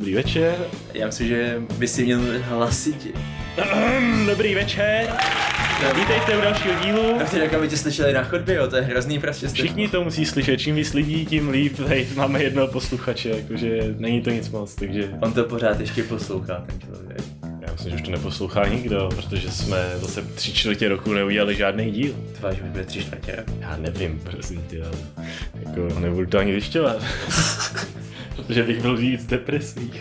Dobrý večer. Já myslím, že by si měl hlasitě. Dobrý večer. Vítejte u dalšího dílu. Já chci, jak aby tě slyšeli na chodbě, jo, to je hrozný prostě. Všichni to musí slyšet, čím víc lidí, tím líp. Tady máme jednoho posluchače, jakože není to nic moc, takže... On to pořád ještě poslouchá, ten člověk. Já myslím, že už to neposlouchá nikdo, protože jsme zase tři čtvrtě roku neudělali žádný díl. Tvář by byly tři čtvrtě roku. Já nevím, prosím tě, ale jako nebudu to ani zjišťovat. protože bych byl víc depresí.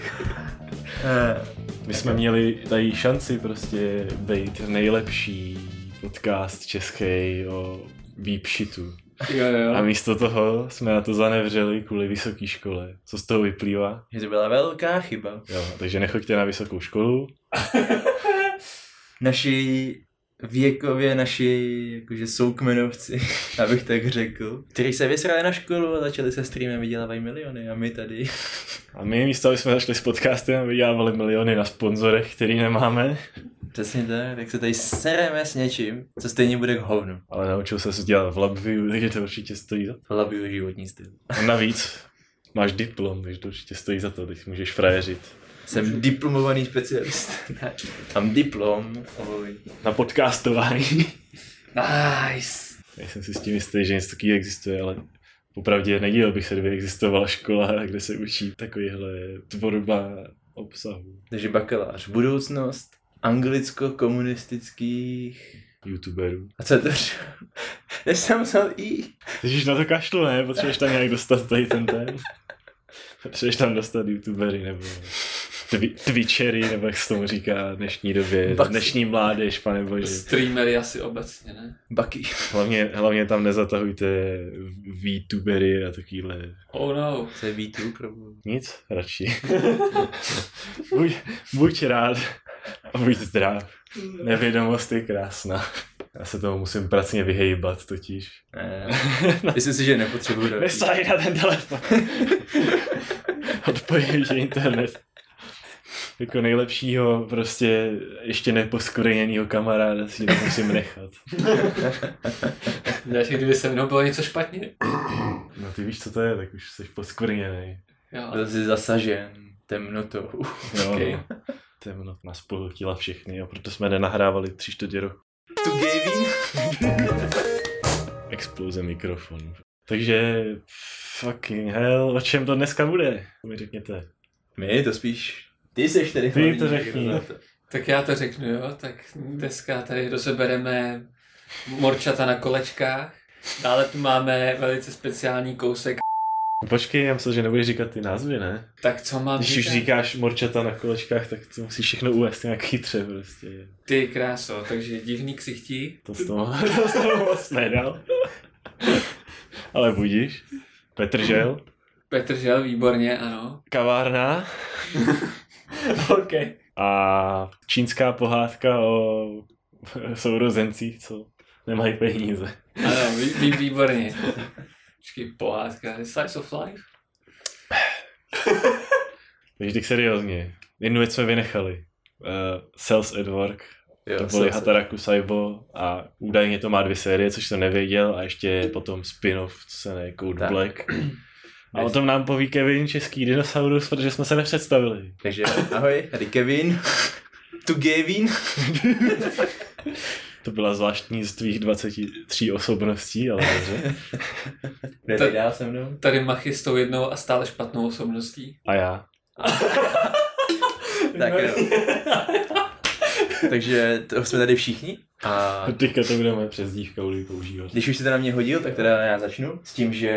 My jsme měli tady šanci prostě být nejlepší podcast český o výpšitu. Jo, jo. A místo toho jsme na to zanevřeli kvůli vysoké škole. Co z toho vyplývá? Že to byla velká chyba. Jo, takže nechoďte na vysokou školu. Naši věkově naši jakože soukmenovci, abych tak řekl, kteří se vysrali na školu a začali se streamem vydělávají miliony a my tady. A my místo, aby jsme začali s podcastem, vydělávali miliony na sponzorech, který nemáme. Přesně tak, tak se tady sereme s něčím, co stejně bude k hovnu. Ale naučil se to dělat v LabVIEW, takže to určitě stojí za to. Labiu životní styl. A navíc máš diplom, takže to určitě stojí za to, teď můžeš frajeřit. Jsem diplomovaný specialista. Mám diplom. Oj. Na podcastování. Nice. Nejsem si s tím jistý, že něco takového existuje, ale popravdě nedíval bych se, kdyby existovala škola, kde se učí takovýhle tvorba obsahu. Takže bakalář. Budoucnost anglicko-komunistických... youtuberů. A co je to? Já jsem psal i. Ježíš na to kašlu, ne? Potřebuješ tam nějak dostat tady ten ten. Potřebuješ tam dostat youtubery nebo twi- twitchery, nebo jak se tomu říká v dnešní době, Baky. dnešní mládež, pane bože. Streamery asi obecně, ne? Baky. Hlavně, hlavně tam nezatahujte VTubery a takovýhle. Oh no. Co je V2 pro Nic, radši. buď, buď rád a buď zdrav. Nevědomost je krásná. Já se tomu musím pracně vyhejbat totiž. Ne, myslím si, že nepotřebuju další. Nesaj na ten telefon. Odpojím že internet. Jako nejlepšího, prostě ještě neposkoreněnýho kamaráda si nemusím nechat. Další, kdyby se mnou bylo něco špatně. No ty víš, co to je, tak už jsi poskoreněný. Jo. Byl jsi zasažen temnotou. Jo, Okay. no. Temno nás pohltila všechny a proto jsme nenahrávali tři čtvrtě roku. Tu gaming? Exploze mikrofonu. Takže fucking hell, o čem to dneska bude? To mi řekněte. My to spíš. Ty seš tady. Ty to tak řekni. Tak já to řeknu, jo. Tak dneska tady rozebereme morčata na kolečkách. Dále tu máme velice speciální kousek. Počkej, já myslím, že nebudeš říkat ty názvy, ne? Tak co mám Když už říkat? říkáš morčata na kolečkách, tak to musíš všechno uvést nějak chytře prostě. Ty kráso, takže divný ksichtí. To z toho, to z toho moc nedal. Ale budíš. Petržel. Petr Žel, výborně, ano. Kavárna. OK. A čínská pohádka o sourozencích, co nemají peníze. Ano, vý, vý, výborně. Počkej, pohádka. Slice of life? Takže tak seriózně. Jednu věc jsme vynechali. Uh, Cells at Work. Jo, To byly Hataraku Saibo a údajně to má dvě série, což jsem nevěděl a ještě potom spin-off, co se jmenuje Code Tak. Black. A o tom nám poví Kevin, český dinosaurus, protože jsme se nepředstavili. Takže ahoj, tady Kevin. Tu Gavin. To byla zvláštní z tvých 23 osobností, ale dobře. Ty dál se mnou? Tady machy s tou jednou a stále špatnou osobností. A já. Tak jo. Takže to jsme tady všichni. A Teďka to budeme přes dívka Uli používat. když už jsi to na mě hodil, tak teda já začnu. S tím, že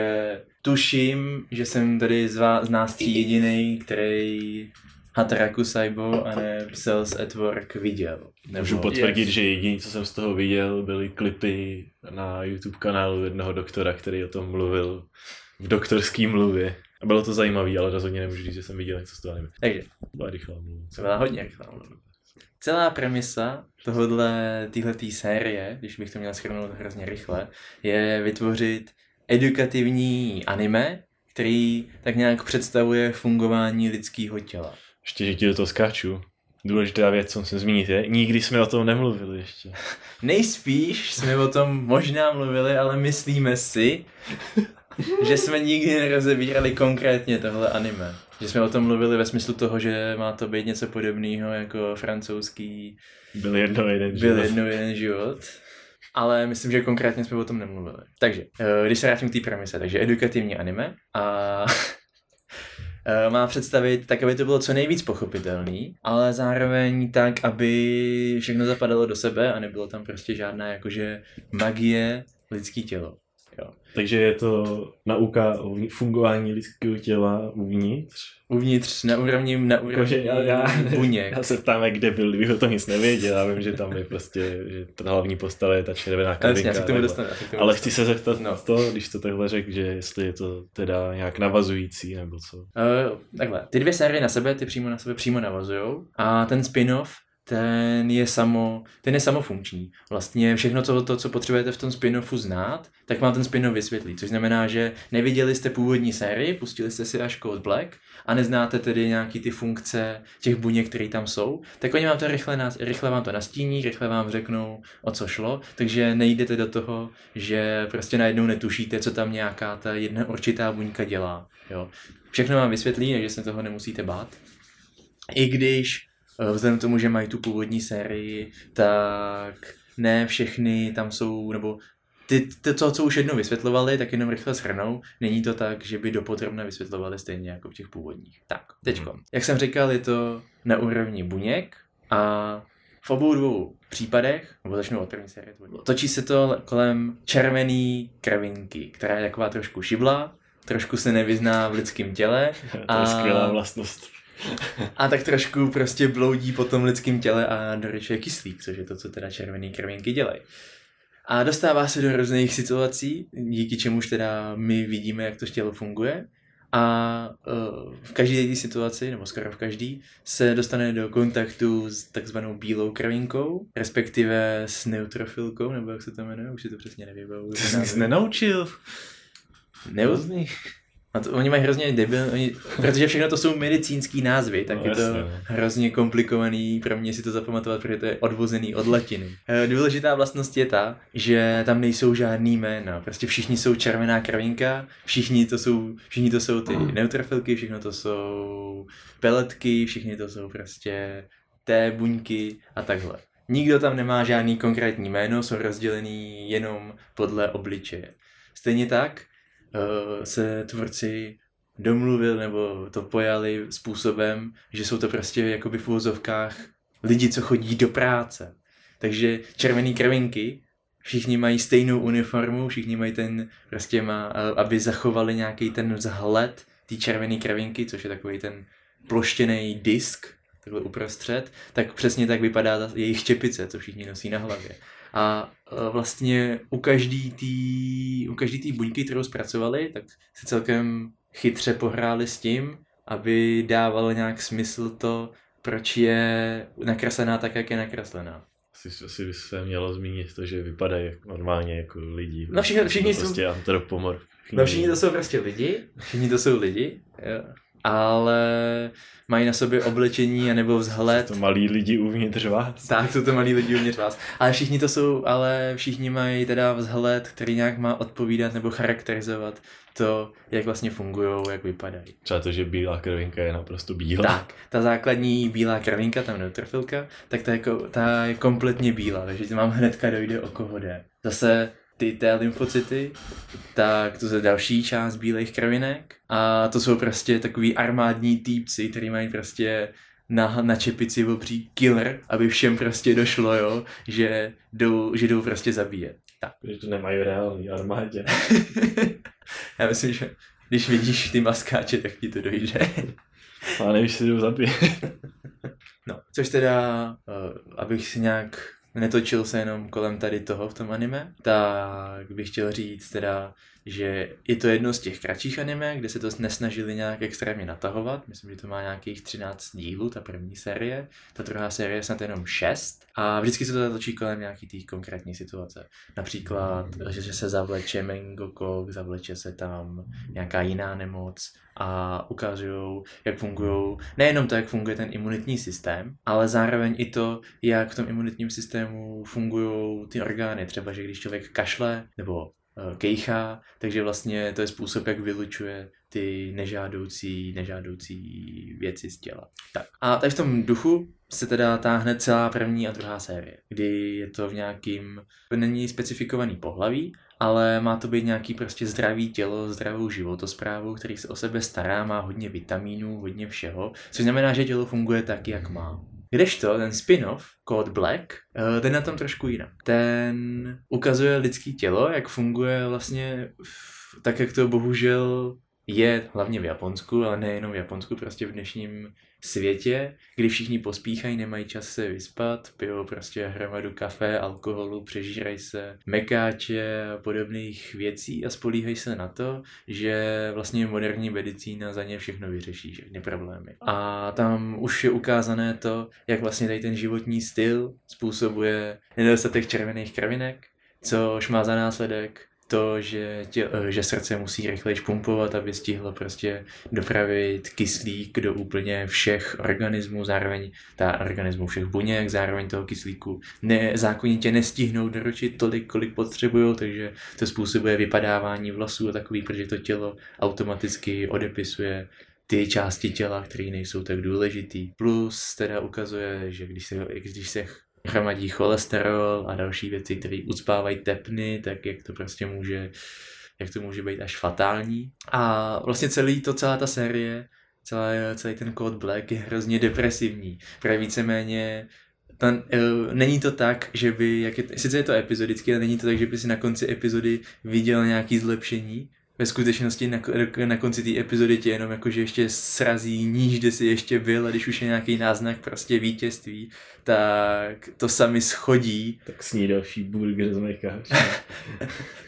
tuším, že jsem tady z, vás, z nás tří jediný, který Hataraku Saibo a ne Cells at Work viděl. Můžu potvrdit, že jediný, co jsem z toho viděl, byly klipy na YouTube kanálu jednoho doktora, který o tom mluvil v doktorský mluvě. A bylo to zajímavé, ale rozhodně nemůžu říct, že jsem viděl něco z toho anime. Takže, Byla rychlá mluva. to byla hodně rychlá mluva. Celá premisa tohohle, téhletý série, když bych to měl shrnout hrozně rychle, je vytvořit edukativní anime, který tak nějak představuje fungování lidského těla. Ještě, že ti do toho skáču. Důležitá věc, co musím zmínit, je, nikdy jsme o tom nemluvili ještě. Nejspíš jsme o tom možná mluvili, ale myslíme si, že jsme nikdy nerozebírali konkrétně tohle anime. Že jsme o tom mluvili ve smyslu toho, že má to být něco podobného jako francouzský Byl jedno jeden Byl život. jednou jeden život. Ale myslím, že konkrétně jsme o tom nemluvili. Takže, eh, když se vrátím k té premise, takže edukativní anime a eh, má představit tak, aby to bylo co nejvíc pochopitelný, ale zároveň tak, aby všechno zapadalo do sebe a nebylo tam prostě žádná jakože magie lidský tělo. Jo. Takže je to nauka o fungování lidského těla uvnitř. Uvnitř, na úrovni, na úrovni Jakože já, já, buněk. já se ptám, jak kde byl, kdybych o tom nic nevěděl. Já vím, že tam je prostě, že ta hlavní postava je ta červená Ale jasně, já se k tomu nebo- dostanu. já se k tomu Ale chci se zeptat no. to, když to takhle řekl, že jestli je to teda nějak navazující, nebo co. Uh, takhle, ty dvě série na sebe, ty přímo na sebe přímo navazujou a ten spin-off, ten je samo, ten je samofunkční. Vlastně všechno co, to, co potřebujete v tom spin-offu znát, tak vám ten spin-off vysvětlí. Což znamená, že neviděli jste původní sérii, pustili jste si až Code Black a neznáte tedy nějaký ty funkce těch buněk, které tam jsou, tak oni vám to rychle, rychle vám to nastíní, rychle vám řeknou, o co šlo, takže nejdete do toho, že prostě najednou netušíte, co tam nějaká ta jedna určitá buňka dělá. Jo. Všechno vám vysvětlí, takže se toho nemusíte bát. I když vzhledem k tomu, že mají tu původní sérii, tak ne všechny tam jsou, nebo ty, ty to, co už jednou vysvětlovali, tak jenom rychle shrnou. Není to tak, že by dopodrobně vysvětlovali stejně jako v těch původních. Tak, teďko. Jak jsem říkal, je to na úrovni buněk a v obou dvou případech, nebo začnu od první série, točí se to kolem červený kravinky, která je taková trošku šibla, trošku se nevyzná v lidském těle To je A- skvělá vlastnost. A tak trošku prostě bloudí po tom lidském těle a doručuje kyslík, což je to, co teda červený krvinky dělají. A dostává se do různých situací, díky čemuž teda my vidíme, jak to tělo funguje. A uh, v každé té situaci, nebo skoro v každý, se dostane do kontaktu s takzvanou bílou kravinkou, respektive s neutrofilkou, nebo jak se to jmenuje, už si to přesně nevybavuju. Ty jsi nic nenaučil. Neuzný. A to, oni mají hrozně debil, oni, protože všechno to jsou medicínský názvy, tak No, je to jasně, no. hrozně komplikovaný pro mě si to zapamatovat, protože to je odvozený od latiny. Eh, Důležitá vlastnost je ta, že tam nejsou žádný jména, prostě všichni jsou červená kravinka, všichni to jsou, všichni to jsou ty neutrofilky, všechno to jsou peletky, všichni to jsou prostě té buňky a takhle. Nikdo tam nemá žádný konkrétní jméno, jsou rozdělený jenom podle obličeje. Stejně tak se tvůrci domluvil nebo to pojali způsobem, že jsou to prostě jakoby v úvozovkách lidi, co chodí do práce. Takže červený krvinky, všichni mají stejnou uniformu, všichni mají ten, prostě má, a- aby zachovali nějaký ten vzhled té červené kravinky, což je takový ten ploštěný disk, takhle uprostřed, tak přesně tak vypadá ta jejich čepice, co všichni nosí na hlavě. A e, vlastně u každý tý, u každý tý buňky, kterou zpracovali, tak se celkem chytře pohráli s tím, aby dávalo nějak smysl to, proč je nakreslená tak, jak je nakreslená. Asi, asi by se mělo zmínit to, že vypadají normálně jako lidi. No všichni- všichni To jsou- Prostě antropomorfní. No všichni to jsou prostě lidi, všichni to jsou lidi, jo. Ale mají na sobě oblečení anebo vzhled. To malí lidi uvnitř vás. Tak, jsou to malí lidi uvnitř vás. Ale všichni to jsou, ale všichni mají teda vzhled, který nějak má odpovídat nebo charakterizovat to, jak vlastně fungují, jak vypadají. Třeba to, že bílá krvinka je naprosto bílá. Tak, ta základní bílá kravinka, tam neutrofilka, tak ta je, ta je kompletně bílá, takže vám hnedka dojde o koho jde. Zase ty té lymfocyty, tak to je další část bílých kravinek a to jsou prostě takový armádní týpci, který mají prostě na, na čepici obří killer, aby všem prostě došlo, jo, že jdou, že jdou prostě zabíjet. Tak. Že to nemají v reální armádě. Já myslím, že když vidíš ty maskáče, tak ti to dojde. A nevíš, si jdou zabít. No, což teda, uh, abych si nějak netočil se jenom kolem tady toho v tom anime, tak bych chtěl říct teda, že je to jedno z těch kratších anime, kde se to nesnažili nějak extrémně natahovat. Myslím, že to má nějakých 13 dílů, ta první série. Ta druhá série je snad jenom 6. A vždycky se to točí kolem nějaký té konkrétní situace. Například, že, že se zavleče Mengokok, zavleče se tam nějaká jiná nemoc a ukazují, jak fungují, nejenom to, jak funguje ten imunitní systém, ale zároveň i to, jak v tom imunitním systému fungují ty orgány. Třeba, že když člověk kašle nebo kejchá, takže vlastně to je způsob, jak vylučuje ty nežádoucí, nežádoucí věci z těla. Tak. A tady v tom duchu se teda táhne celá první a druhá série, kdy je to v nějakým, není specifikovaný pohlaví, ale má to být nějaký prostě zdravý tělo, zdravou životosprávu, který se o sebe stará, má hodně vitamínů, hodně všeho, což znamená, že tělo funguje tak, jak má. Kdežto ten spin-off, Code Black, eh, ten na tom trošku jinak. Ten ukazuje lidský tělo, jak funguje vlastně tak, jak to bohužel je hlavně v Japonsku, ale nejenom v Japonsku, prostě v dnešním světě, kdy všichni pospíchají, nemají čas se vyspat, pijou prostě hromadu kafe, alkoholu, přežírají se mekáče a podobných věcí a spolíhají se na to, že vlastně moderní medicína za ně všechno vyřeší, všechny problémy. A tam už je ukázané to, jak vlastně tady ten životní styl způsobuje nedostatek červených kravinek, což má za následek to, že, tě, eh, že srdce musí rychleji pumpovat, aby stihlo prostě dopravit kyslík do úplně všech organismů, zároveň ta organismu všech buněk, zároveň toho kyslíku ne, zákonitě nestihnou doručit tolik, kolik potřebují, takže to způsobuje vypadávání vlasů a takový, protože to tělo automaticky odepisuje ty části těla, které nejsou tak důležitý. Plus teda ukazuje, že když se, když se hromadí cholesterol a další věci, které ucpávají tepny, tak jak to prostě může, jak to může být až fatální. A vlastně celý to, celá ta série, celá, celý ten Code Black je hrozně depresivní. Právě víceméně ten, uh, není to tak, že by, jak je, sice je to epizodicky, ale není to tak, že by si na konci epizody viděl nějaký zlepšení, ve skutečnosti na, na konci té epizody tě jenom jakože ještě srazí níž, kde jsi ještě byl a když už je nějaký náznak prostě vítězství, tak to sami schodí. Tak sní další burger z mekáč.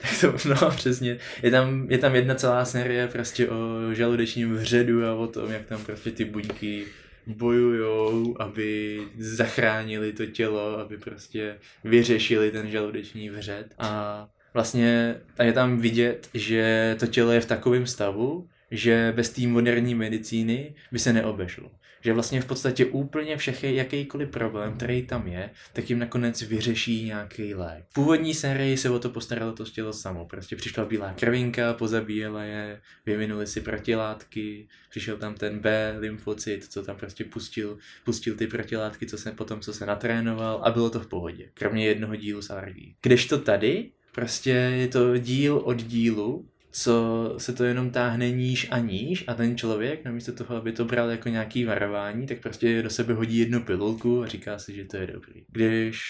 tak to, no přesně. Je tam, je tam jedna celá série prostě o žaludečním vředu a o tom, jak tam prostě ty buňky bojujou, aby zachránili to tělo, aby prostě vyřešili ten žaludeční vřed. A vlastně je tam vidět, že to tělo je v takovém stavu, že bez té moderní medicíny by se neobešlo. Že vlastně v podstatě úplně všechny, jakýkoliv problém, který tam je, tak jim nakonec vyřeší nějaký lék. V původní sérii se o to postaralo to tělo samo. Prostě přišla bílá krvinka, pozabíjela je, vyvinuli si protilátky, přišel tam ten B lymfocyt, co tam prostě pustil, pustil ty protilátky, co se potom, co se natrénoval a bylo to v pohodě. Kromě jednoho dílu s. Kdežto tady Prostě je to díl od dílu, co se to jenom táhne níž a níž a ten člověk, namísto toho, aby to bral jako nějaký varování, tak prostě do sebe hodí jednu pilulku a říká si, že to je dobrý. Když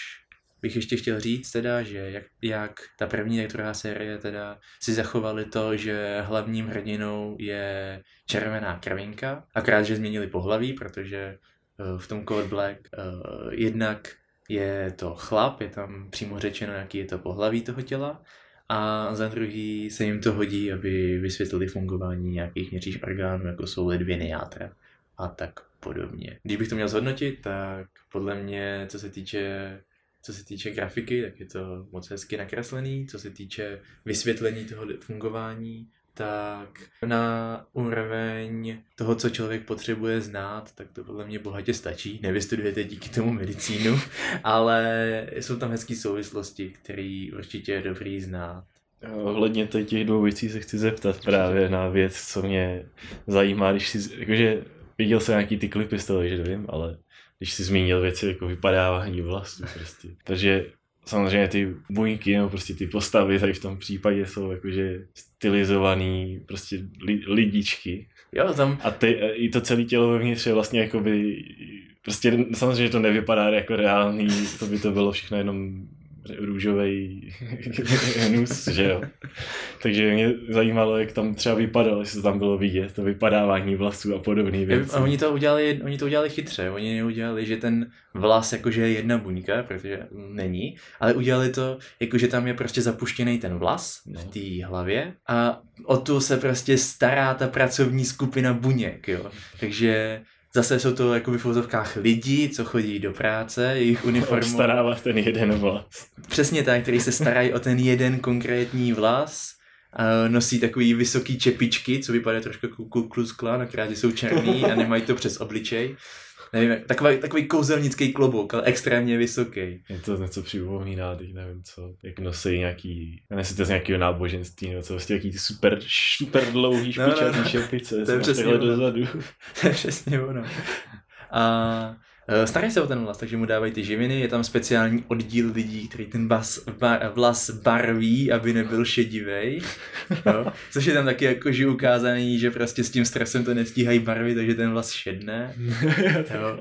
bych ještě chtěl říct teda, že jak, jak ta první a druhá série teda si zachovali to, že hlavním hrdinou je červená krvinka, akrát, že změnili pohlaví, protože uh, v tom Code Black uh, jednak je to chlap, je tam přímo řečeno, jaký je to pohlaví toho těla a za druhý se jim to hodí, aby vysvětlili fungování nějakých vnitřních orgánů, jako jsou ledviny játra a tak podobně. Když bych to měl zhodnotit, tak podle mě, co se týče co se týče grafiky, tak je to moc hezky nakreslený. Co se týče vysvětlení toho fungování, tak na úroveň toho, co člověk potřebuje znát, tak to podle mě bohatě stačí. Nevystudujete díky tomu medicínu, ale jsou tam hezké souvislosti, které určitě je dobrý znát. Ohledně těch dvou věcí se chci zeptat právě na věc, co mě zajímá, když si, jakože viděl jsem nějaký ty klipy z toho, že vím, ale když si zmínil věci jako vypadávání vlasů prostě. Takže samozřejmě ty buňky nebo prostě ty postavy tady v tom případě jsou jakože stylizovaný prostě li, lidičky. Jo, tam... A ty, i to celé tělo vevnitř je vlastně jakoby, prostě samozřejmě to nevypadá jako reálný, to by to bylo všechno jenom růžový hnus, že jo. Takže mě zajímalo, jak tam třeba vypadalo, jestli tam bylo vidět, to vypadávání vlasů a podobné věci. A oni to udělali, oni to udělali chytře, oni neudělali, že ten vlas jakože je jedna buňka, protože není, ale udělali to, jakože tam je prostě zapuštěný ten vlas no. v té hlavě a o tu se prostě stará ta pracovní skupina buněk, jo. Takže Zase jsou to jako v fotovkách lidi, co chodí do práce, jejich uniformu. Starává ten jeden vlas. Přesně tak, který se starají o ten jeden konkrétní vlas. A nosí takový vysoký čepičky, co vypadá trošku jako Ku Klux Klan, akorát jsou černý a nemají to přes obličej. Nevím, takový, takový kouzelnický klobouk, ale extrémně vysoký. Je to něco připomíná, teď nevím co, jak nosí nějaký, to z nějakého náboženství, nebo co, vlastně nějaký ty super, super dlouhý špičatý no, no, no. šepice, to je přesně dozadu. to je přesně ono. A starají se o ten vlas, takže mu dávají ty živiny, je tam speciální oddíl lidí, který ten bas, bar, vlas barví, aby nebyl šedivej, jo? což je tam taky jakože ukázaný, že prostě s tím stresem to nestíhají barvy, takže ten vlas šedne. Jo?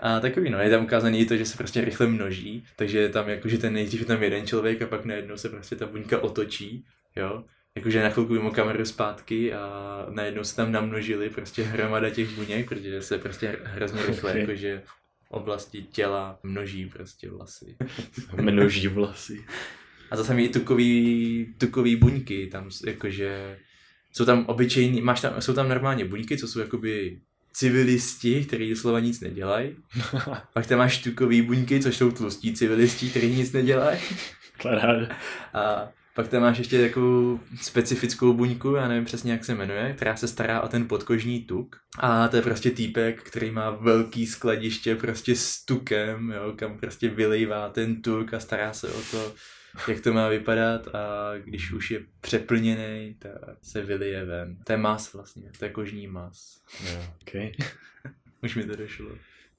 A takový, no, je tam ukázaný to, že se prostě rychle množí, takže je tam jakože ten nejdřív je tam jeden člověk a pak najednou se prostě ta buňka otočí, jo, jakože na chvilku mimo kameru zpátky a najednou se tam namnožili prostě hromada těch buněk, protože se prostě hrozně rychle okay. jakože v oblasti těla množí prostě vlasy. množí vlasy. A zase i tukový, tukový buňky, tam jakože jsou tam obyčejní, máš tam, jsou tam normálně buňky, co jsou jakoby civilisti, kteří doslova nic nedělají. Pak tam máš tukový buňky, což jsou tlustí civilisti, kteří nic nedělají. A pak tam máš ještě takovou specifickou buňku, já nevím přesně jak se jmenuje, která se stará o ten podkožní tuk. A to je prostě týpek, který má velký skladiště prostě s tukem, jo, kam prostě vylejvá ten tuk a stará se o to, jak to má vypadat a když už je přeplněný, tak se vylije ven. To je mas vlastně, to je kožní mas. Jo, okay. už mi to došlo.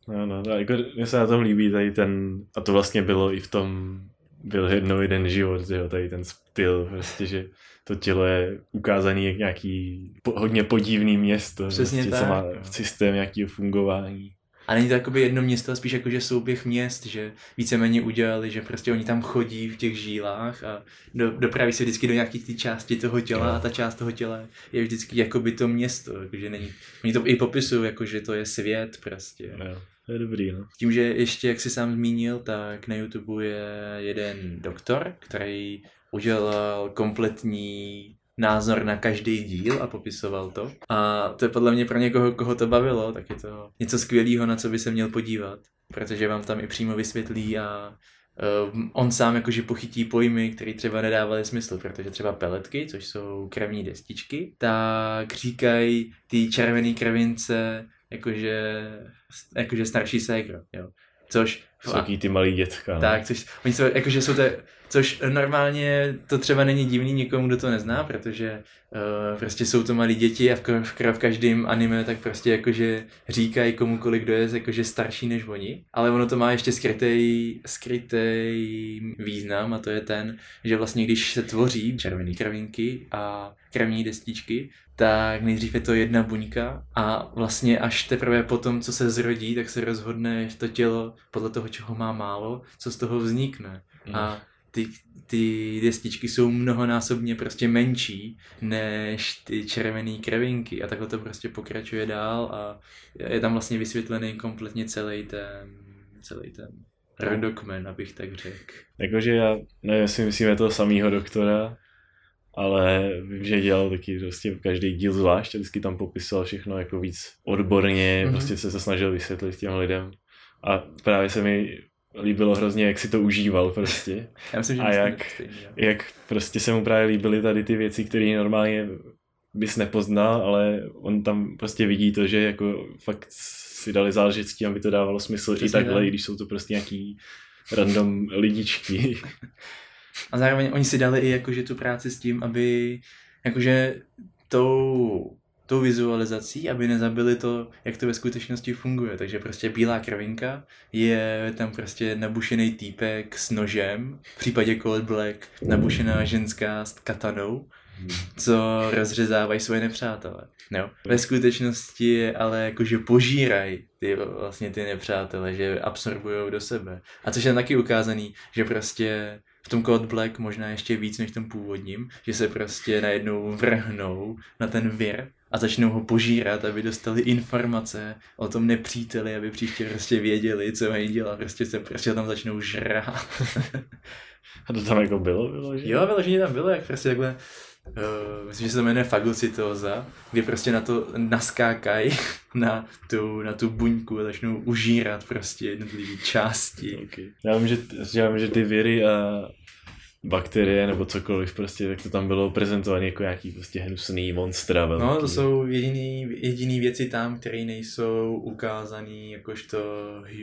No, no, no, jako mně se na tom líbí tady ten, a to vlastně bylo i v tom byl jednou jeden život, jo, tady ten styl, prostě, že to tělo je ukázaný jak nějaký po, hodně podivný město, Přesně prostě, tak. co má systém nějakého fungování. A není to jakoby jedno město, ale spíš jakože souběh měst, že víceméně udělali, že prostě oni tam chodí v těch žílách a do, dopraví se vždycky do nějaké ty části toho těla no. a ta část toho těla je vždycky jakoby to město, jakože není. Oni to i popisují, jakože to je svět prostě. No. To je dobrý, no. Tím, že ještě, jak jsi sám zmínil, tak na YouTube je jeden doktor, který udělal kompletní názor na každý díl a popisoval to. A to je podle mě pro někoho, koho to bavilo, tak je to něco skvělého, na co by se měl podívat. Protože vám tam i přímo vysvětlí a uh, on sám jakože pochytí pojmy, které třeba nedávaly smysl, protože třeba peletky, což jsou krevní destičky, tak říkají ty červené krevince jakože, jakože starší ségro, jo. Což... Jsou ty malý dětka. No. Tak, což, oni jsou, jakože jsou to, což normálně to třeba není divný nikomu, kdo to nezná, protože uh, prostě jsou to malí děti a v, v, v každém anime tak prostě jakože říkají komukoliv, kdo je jakože starší než oni, ale ono to má ještě skrytý, skrytý význam a to je ten, že vlastně když se tvoří červený kravinky a krevní destičky, tak nejdřív je to jedna buňka a vlastně až teprve potom, co se zrodí, tak se rozhodne to tělo podle toho, čeho má málo, co z toho vznikne. Mm. A ty, ty destičky jsou mnohonásobně prostě menší než ty červené krevinky a takhle to prostě pokračuje dál a je tam vlastně vysvětlený kompletně celý ten, celý ten rodokmen, abych tak řekl. Jakože já nevím, jestli myslíme toho samého doktora, ale vím, že dělal taky prostě každý díl zvlášť a vždycky tam popisoval všechno jako víc odborně, mm-hmm. prostě se to snažil vysvětlit těm lidem a právě se mi líbilo hrozně, jak si to užíval prostě. Já myslím, že a jak, stejný, jak prostě se mu právě líbily tady ty věci, které normálně bys nepoznal, ale on tam prostě vidí to, že jako fakt si dali záležet s tím, aby to dávalo smysl Přesně i takhle, tak. i když jsou to prostě nějaký random lidičky. A zároveň oni si dali i jakože tu práci s tím, aby jakože tou, tou vizualizací, aby nezabili to, jak to ve skutečnosti funguje. Takže prostě bílá krvinka je tam prostě nabušený týpek s nožem, v případě Cold Black nabušená ženská s katanou, co rozřezávají svoje nepřátele. No. Ve skutečnosti ale jakože požírají ty, vlastně ty nepřátele, že absorbují do sebe. A což je taky ukázaný, že prostě v tom Code Black možná ještě víc než v tom původním, že se prostě najednou vrhnou na ten vir a začnou ho požírat, aby dostali informace o tom nepříteli, aby příště prostě věděli, co mají dělat. Prostě se prostě tam začnou žrát. a to tam jako bylo? bylo že? Jo, vyloženě tam bylo, jak prostě takhle Uh, myslím, že se to jmenuje fagocytóza, kdy prostě na to naskákají na tu, na tu buňku a začnou užírat prostě jednotlivé části. Okay. Já vím, že, já vím, že ty viry a bakterie nebo cokoliv prostě, tak to tam bylo prezentované jako nějaký prostě hnusný monstra velký. No, to jsou jediný, jediný věci tam, které nejsou ukázané jakožto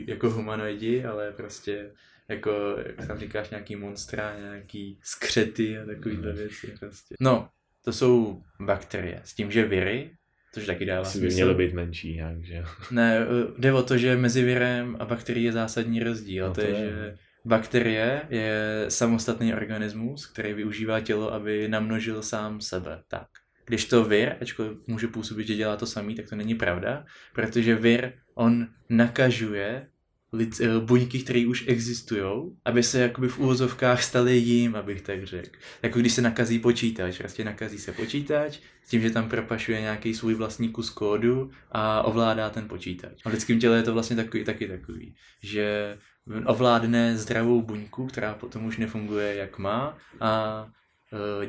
jako humanoidi, ale prostě jako, jak tam říkáš, nějaký monstra, nějaký skřety a takovýhle hmm. věci prostě. No, to jsou bakterie. S tím, že viry, což taky dává Asi by mělo být menší nějak, že Ne, jde o to, že mezi virem a bakterií je zásadní rozdíl. No to, to je, je, že bakterie je samostatný organismus, který využívá tělo, aby namnožil sám sebe. Tak. Když to vir, ačkoliv může působit, že dělá to samý, tak to není pravda, protože vir, on nakažuje lid, eh, buňky, které už existují, aby se jakoby v úvozovkách staly jim, abych tak řekl. Jako když se nakazí počítač, prostě nakazí se počítač, s tím, že tam propašuje nějaký svůj vlastní kus kódu a ovládá ten počítač. A v lidském těle je to vlastně takový, taky takový, že ovládne zdravou buňku, která potom už nefunguje jak má a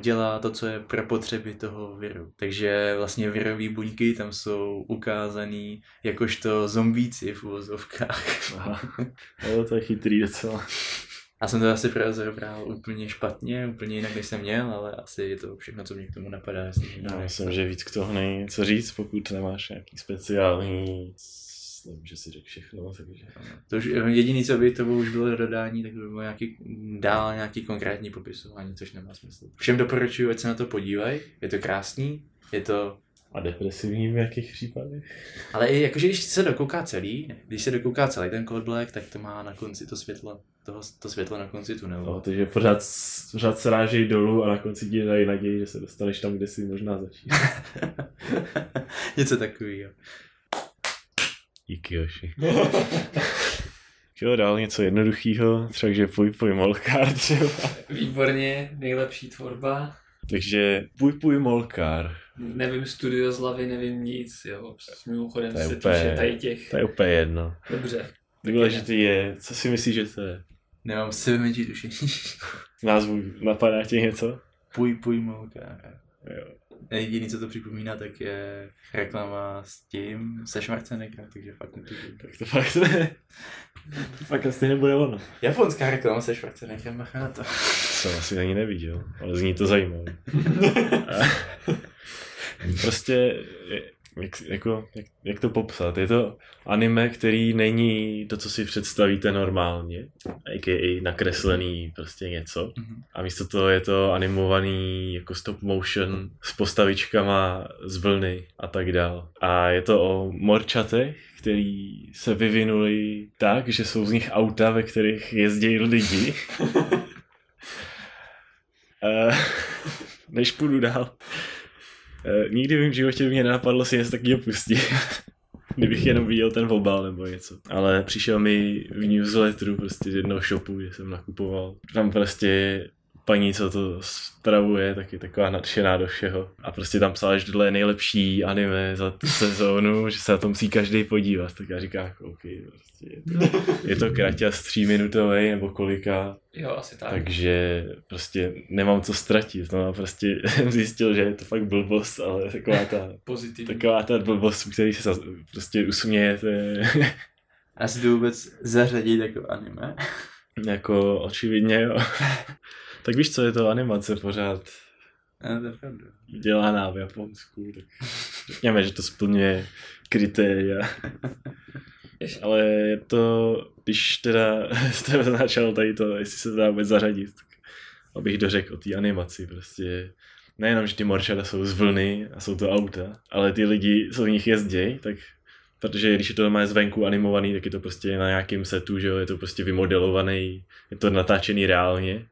dělá to, co je pro potřeby toho viru. Takže vlastně virové buňky tam jsou ukázaný jakožto zombíci v uvozovkách. Aha, jo, to je chytrý docela. Já jsem to asi rozebral úplně špatně, úplně jinak, než jsem měl, ale asi je to všechno, co mě k tomu napadá. Já myslím, že víc k toho není co říct, pokud nemáš nějaký speciální nevím, že si řekl všechno, takže... To už jediný, co by to už bylo dodání, tak by bylo nějaký, dál nějaký konkrétní popisování, což nemá smysl. Všem doporučuji, ať se na to podívají, je to krásný, je to a depresivní v jakých případech? Ale i jakože když se dokouká celý, když se dokouká celý ten Code Black, tak to má na konci to světlo, toho, to světlo na konci tunelu. No, takže pořád, pořád se rážejí dolů a na konci ti dají naději, že se dostaneš tam, kde si možná začít. Něco takového. Díky, Joši. Jo, dál něco jednoduchého, třeba že půj půj molkár třeba. Výborně, nejlepší tvorba. Takže půj půj molkár. Nevím studio z hlavy, nevím nic, jo. Mimochodem to je se úplně, tady těch. To je úplně jedno. Dobře. Důležitý je, co si myslíš, že to je? Nemám si menší tušení. Názvu napadá ti něco? Půj půj molkár. Jo. Jediný, co to připomíná, tak je reklama s tím, se Schwarzenegger, takže fakt netužím. Tak to fakt ne. To fakt asi nebude ono. Japonská reklama se Schwarzeneggerem, bacha na to. Jsem asi ani neviděl, ale zní to zajímavé. prostě jak, jako, jak, jak to popsat? Je to anime, který není to, co si představíte normálně, a.k.a. nakreslený prostě něco. Mm-hmm. A místo toho je to animovaný jako stop motion s postavičkama z vlny a tak dál. A je to o morčatech, který se vyvinuli tak, že jsou z nich auta, ve kterých jezdí lidi. Eh, než půjdu dál, Eh, nikdy v životě by mě napadlo si něco takového pustit. Kdybych jenom viděl ten obal nebo něco. Ale přišel mi v newsletteru prostě z jednoho shopu, kde jsem nakupoval. Tam prostě paní, co to spravuje, tak je taková nadšená do všeho. A prostě tam psala, že tohle je nejlepší anime za tu sezónu, že se na to musí každý podívat. Tak já říkám, jako, OK, prostě je to, je to kraťas tříminutový nebo kolika. Jo, asi tak. Takže prostě nemám co ztratit. No a prostě jsem zjistil, že je to fakt blbost, ale taková ta, Pozitivní. taková ta blbost, který se prostě usmějete. A si to vůbec zařadit jako anime? jako očividně jo. tak víš co, je to animace pořád. Dělaná v Japonsku, tak řekněme, že to splňuje kritéria. Ale je to, když teda jste začal tady to, jestli se to dá vůbec zařadit, tak abych dořekl o té animaci, prostě nejenom, že ty morčata jsou z vlny a jsou to auta, ale ty lidi, co v nich jezdí, tak protože když je to má zvenku animovaný, tak je to prostě na nějakém setu, že jo, je to prostě vymodelovaný, je to natáčený reálně,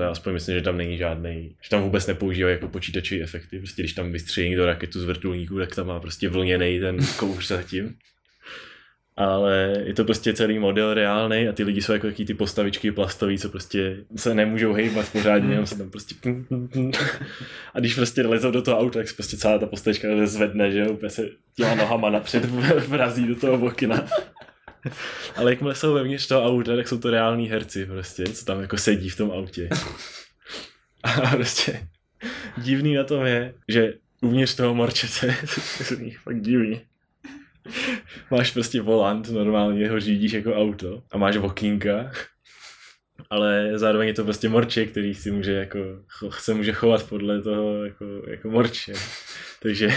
já aspoň myslím, že tam není žádný, že tam vůbec nepoužívají jako počítačové efekty. Prostě když tam vystřelí do raketu z vrtulníků, tak tam má prostě vlněný ten kouř zatím. Ale je to prostě celý model reálný a ty lidi jsou jako taky ty postavičky plastový, co prostě se nemůžou hejbat pořádně, jenom se tam prostě a když prostě lezou do toho auta, tak prostě celá ta postavička zvedne, že úplně se těma nohama napřed vrazí do toho okna. Ale jakmile jsou vevnitř toho auta, tak jsou to reální herci prostě, co tam jako sedí v tom autě. A prostě divný na tom je, že uvnitř toho morčete, to je fakt divný. Máš prostě volant, normálně ho řídíš jako auto a máš okýnka ale zároveň je to prostě morče, který si může jako, se může chovat podle toho jako, jako morče. Takže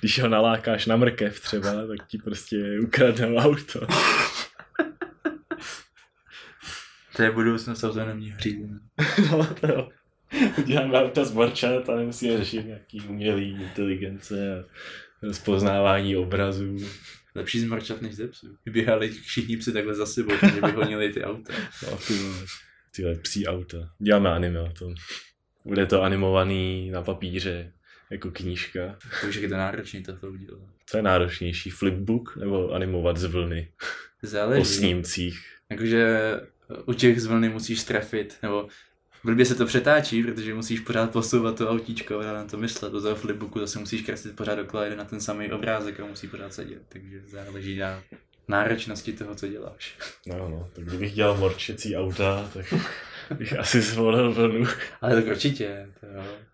když ho nalákáš na mrkev třeba, tak ti prostě ukradnou auto. To je budoucnost autonomní hřízení. no, to jo. Uděláme auta z morčat a nemusíme řešit nějaký umělý inteligence a rozpoznávání obrazů. Lepší zmrčat než ze psů. Vyběhali všichni psi takhle za sebou, že by honili ty auta. No, ty. Tyhle psí auta. Děláme anime o tom. Bude to animovaný na papíře, jako knížka. Takže je to náročný to udělat. Co je náročnější, flipbook nebo animovat z vlny? Záleží. O snímcích. Jakože u těch z vlny musíš trefit, nebo blbě se to přetáčí, protože musíš pořád posouvat to autíčko a na to myslet. Do toho flipbooku zase musíš kreslit pořád dokola na ten samý obrázek a musí pořád sedět. Takže záleží na náročnosti toho, co děláš. No, no, tak kdybych dělal morčecí auta, tak bych asi zvolil vlnu. Ale tak určitě. To.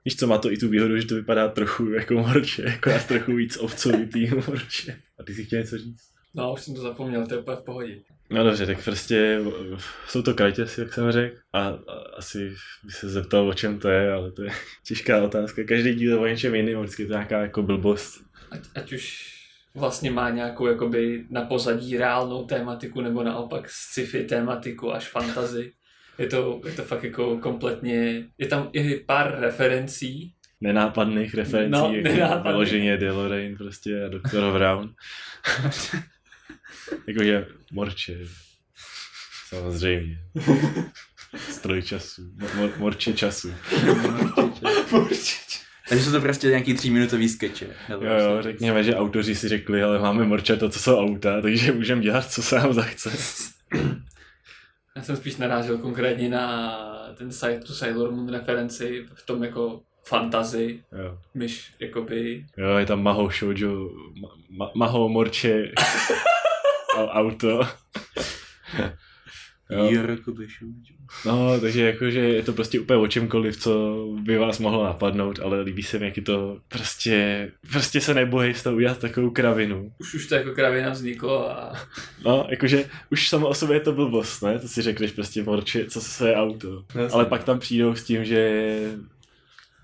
Víš co, má to i tu výhodu, že to vypadá trochu jako morče, jako trochu víc ovcovitý morče. A ty si chtěl něco říct? No, už jsem to zapomněl, to je úplně v pohodě. No dobře, tak prostě jsou to krajtěsi, jak jsem řekl, a, a asi by se zeptal, o čem to je, ale to je těžká otázka. Každý díl je o něčem jiným, vždycky to je nějaká jako blbost. Ať, ať už vlastně má nějakou jakoby na pozadí reálnou tématiku, nebo naopak sci-fi tématiku až fantazy. Je to, je to fakt jako kompletně, je tam i pár referencí, nenápadných referencí, no, jako nenápadný. vyloženě DeLorean prostě a Dr. Brown. Jakože morče. Samozřejmě. Stroj času. Mor, morče času. morče času. Takže jsou to prostě nějaký tříminutový skeče. Jo, jo, řekněme, že autoři si řekli, ale máme morče to, co jsou auta, takže můžeme dělat, co se nám zachce. Já jsem spíš narážel konkrétně na ten site, tu Sailor Moon referenci v tom jako fantasy, jo. myš, jakoby... Jo, je tam Maho Shoujo, ma, Maho Morče, auto. Jo. No, takže jakože je to prostě úplně o čemkoliv, co by vás mohlo napadnout, ale líbí se mi, jak je to prostě, prostě se nebojí z toho udělat takovou kravinu. Už už to jako kravina vzniklo a... No, jakože už samo o sobě je to blbost, ne? To si řekneš prostě morče, co se je auto. Jasně. Ale pak tam přijdou s tím, že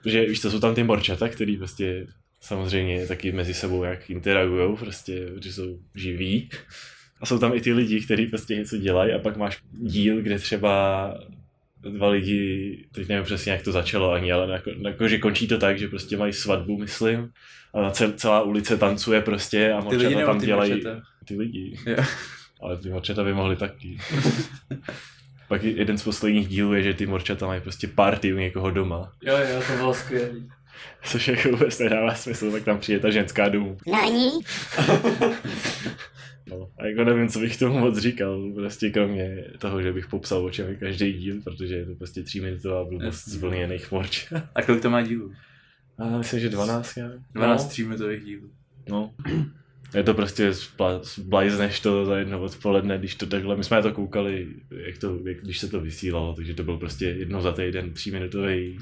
že víš, to jsou tam ty morčata, který prostě samozřejmě taky mezi sebou jak interagují, prostě, že jsou živí. A jsou tam i ty lidi, kteří prostě něco dělají a pak máš díl, kde třeba dva lidi, teď nevím přesně, jak to začalo ani, ale jako, jako, že končí to tak, že prostě mají svatbu, myslím, a celá ulice tancuje prostě a morčata tam dělají ty lidi. Jo. Ale ty morčata by mohly taky. Pak jeden z posledních dílů je, že ty morčata mají prostě party u někoho doma. Jo, jo, to bylo skvělý. Což jako vůbec nedává smysl, tak tam přijde ta ženská domů. Nani? no, a jako nevím, co bych tomu moc říkal, prostě kromě toho, že bych popsal, o čem je každý díl, protože je to prostě tříminutová blbost zvlněných morč. a kolik to má dílů? A myslím, že 12 já. 12 no. tříminutových dílů. No. Je to prostě zblajzneš to za jedno odpoledne, když to takhle, my jsme to koukali, jak to, jak, když se to vysílalo, takže to byl prostě jednou za týden tříminutový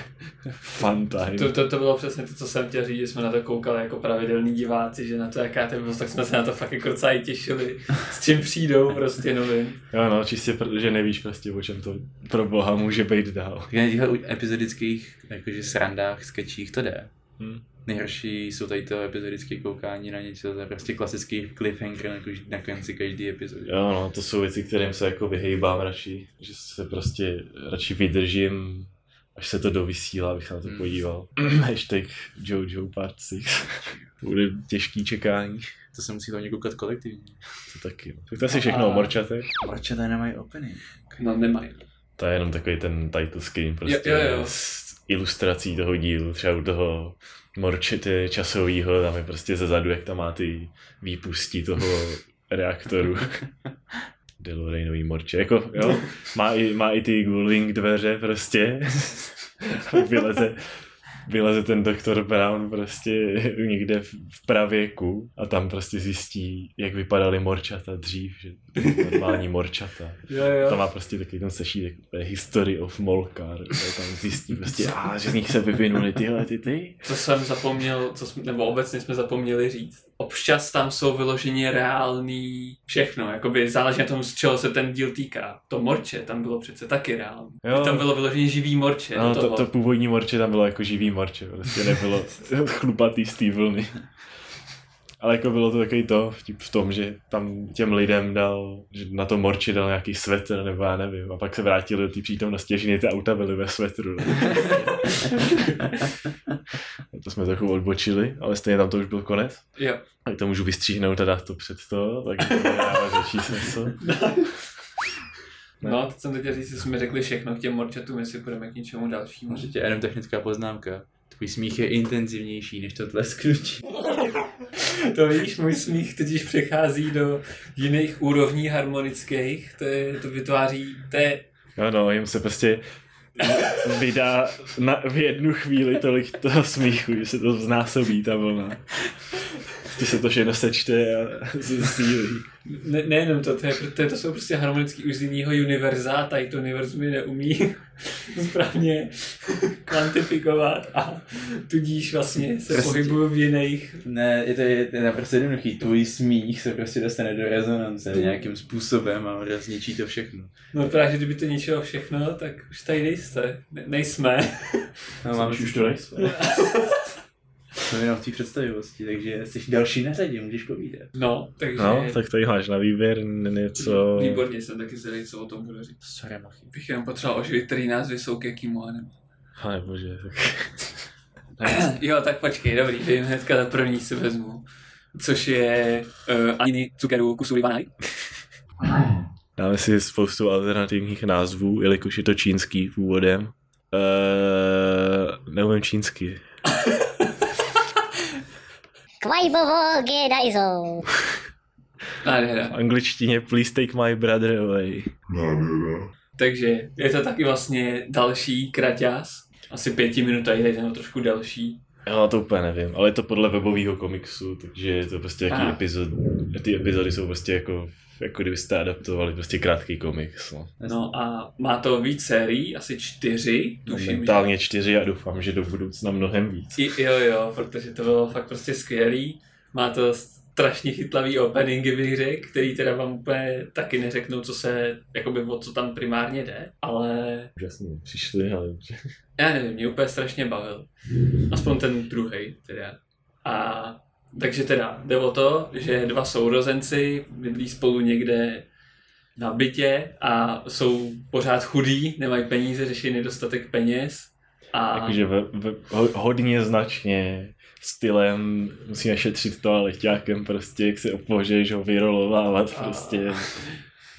fun time. To, to, to, bylo přesně to, co jsem chtěl říct, že jsme na to koukali jako pravidelní diváci, že na to jaká to bylo, tak jsme se na to fakt jako docela těšili, s čím přijdou prostě novin. Jo no, čistě protože nevíš prostě, o čem to pro boha může být dál. Na těchto epizodických jakože srandách, sketchích to jde. Hmm nejhorší jsou tady to epizodické koukání na něco, to je prostě klasický cliffhanger na, na konci každý epizody. Jo, no, to jsou věci, kterým se jako vyhejbám radši, že se prostě radši vydržím, až se to dovysílá, abych se na to hmm. podíval. Hashtag Jojo Part 6. Bude těžký čekání. To se musí to koukat kolektivně. To taky. No. Tak to asi všechno o morčatech. Morčaté nemají opening. No nemají. To je jenom takový ten title screen prostě jo, jo, jo. s ilustrací toho dílu, třeba u toho morčety časovýho, tam je prostě ze zadu, jak tam má ty výpustí toho reaktoru. Delorainový morče, jako jo, má i, má i ty guling dveře prostě, vyleze, vyleze ten doktor Brown prostě někde v pravěku a tam prostě zjistí, jak vypadaly morčata dřív, že normální morčata. Jo, jo. Tam má prostě takový ten sešítek, History of Molkar, tam zjistí prostě, a že z nich se vyvinuly tyhle ty ty. Co jsem zapomněl, co jsme, nebo obecně jsme zapomněli říct. Občas tam jsou vyloženě reálný všechno, jakoby záleží na tom, z čeho se ten díl týká. To morče tam bylo přece taky reálný. Jo. Tam bylo vyloženě živý morče. No, to, to původní morče tam bylo jako živý morče, prostě nebylo chlupatý z té vlny. Ale jako bylo to takový to vtip v tom, že tam těm lidem dal, že na to morči dal nějaký svetr, nebo já nevím, a pak se vrátili do té přítomnosti, že ty auta byly ve svetru. No. to jsme trochu odbočili, ale stejně tam to už byl konec. Jo. A to můžu vystříhnout a dát to před to, tak to dává smysl. No, teď jsem chtěl říct, že jsme řekli všechno k těm morčatům, jestli půjdeme k něčemu dalšímu. Můžete jenom technická poznámka. Tvůj smích je intenzivnější než to tlesknutí. To víš, můj smích totiž přechází do jiných úrovní harmonických, to, je, to vytváří, to je, No, no, jim se prostě vydá na, v jednu chvíli tolik toho smíchu, že se to znásobí ta vlna. Ty se to všechno sečte a zesílí. ne, nejenom to, to, je, to, je, to jsou prostě harmonický už z jiného univerza, a tady to univerzum je neumí správně kvantifikovat a tudíž vlastně se Prostě- pohybují v jiných, Ne, je to, je, to je naprosto jednoduchý. Tvůj smích se prostě dostane do rezonance nějakým způsobem a rozničí to všechno. no právě, že kdyby to ničilo všechno, tak už tady nejste, ne, nejsme. No, mám už to nejsme. To jenom v té představivosti, takže jsi další na řadě, můžeš povídat. No, takže... No, tak tady máš na výběr něco... Výborně, jsem taky zvědavý, co o tom budu říct. Sorry, machy. Bych jenom potřeboval oživit, který názvy jsou k jakýmu anime. Pane bože, tak... Jo, tak počkej, dobrý, vím, hnedka za první si vezmu. Což je uh, Aniny Tsukeru Kusuri Wanai. Dáme si spoustu alternativních názvů, jelikož je to čínský původem. Uh, neumím čínsky. Kvajbovo Gedaizo. V Nádhera. angličtině Please take my brother away. Takže je to taky vlastně další kraťas. Asi pěti minut tady ten trošku delší. Já to úplně nevím, ale je to podle webového komiksu, takže je to prostě jaký Ah. epizod, ty epizody jsou prostě jako, jako kdybyste adaptovali prostě krátký komiks. No. No a má to víc sérií, asi čtyři, tuším. Momentálně čtyři a doufám, že do budoucna mnohem víc. I, jo, jo, protože to bylo fakt prostě skvělý. Má to strašně chytlavý openingy, bych řekl, který teda vám úplně taky neřeknou, co se, jakoby o co tam primárně jde, ale Úžasně přišli, ale já nevím, mě úplně strašně bavil. Aspoň ten druhý teda. A takže teda jde o to, že dva sourozenci bydlí spolu někde na bytě a jsou pořád chudí, nemají peníze, řeší nedostatek peněz. A jakože ve, ve, ho, hodně značně stylem musíme šetřit to ale těákem prostě, jak se opožeš ho vyrolovávat A- prostě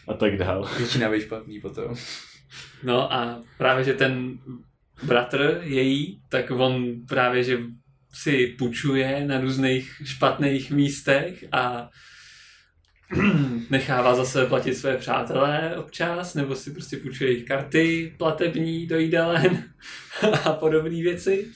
a tak dál. Většina být špatný potom. No a právě, že ten bratr její, tak on právě, že si půjčuje na různých špatných místech a nechává zase platit své přátelé občas, nebo si prostě půjčuje jejich karty platební do jídelen a podobné věci.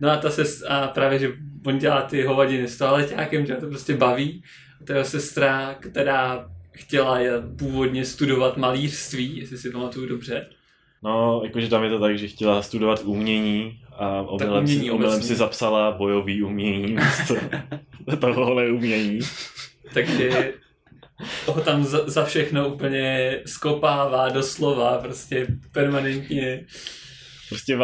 No a ta se, a právě, že on dělá ty hovadiny s toaleťákem, že to prostě baví. A to je jeho sestra, která chtěla je původně studovat malířství, jestli si pamatuju dobře. No, jakože tam je to tak, že chtěla studovat umění a omylem, umění si, omylem si zapsala bojový umění místo tohohle umění. Takže ho tam za, za všechno úplně skopává doslova, prostě permanentně. Prostě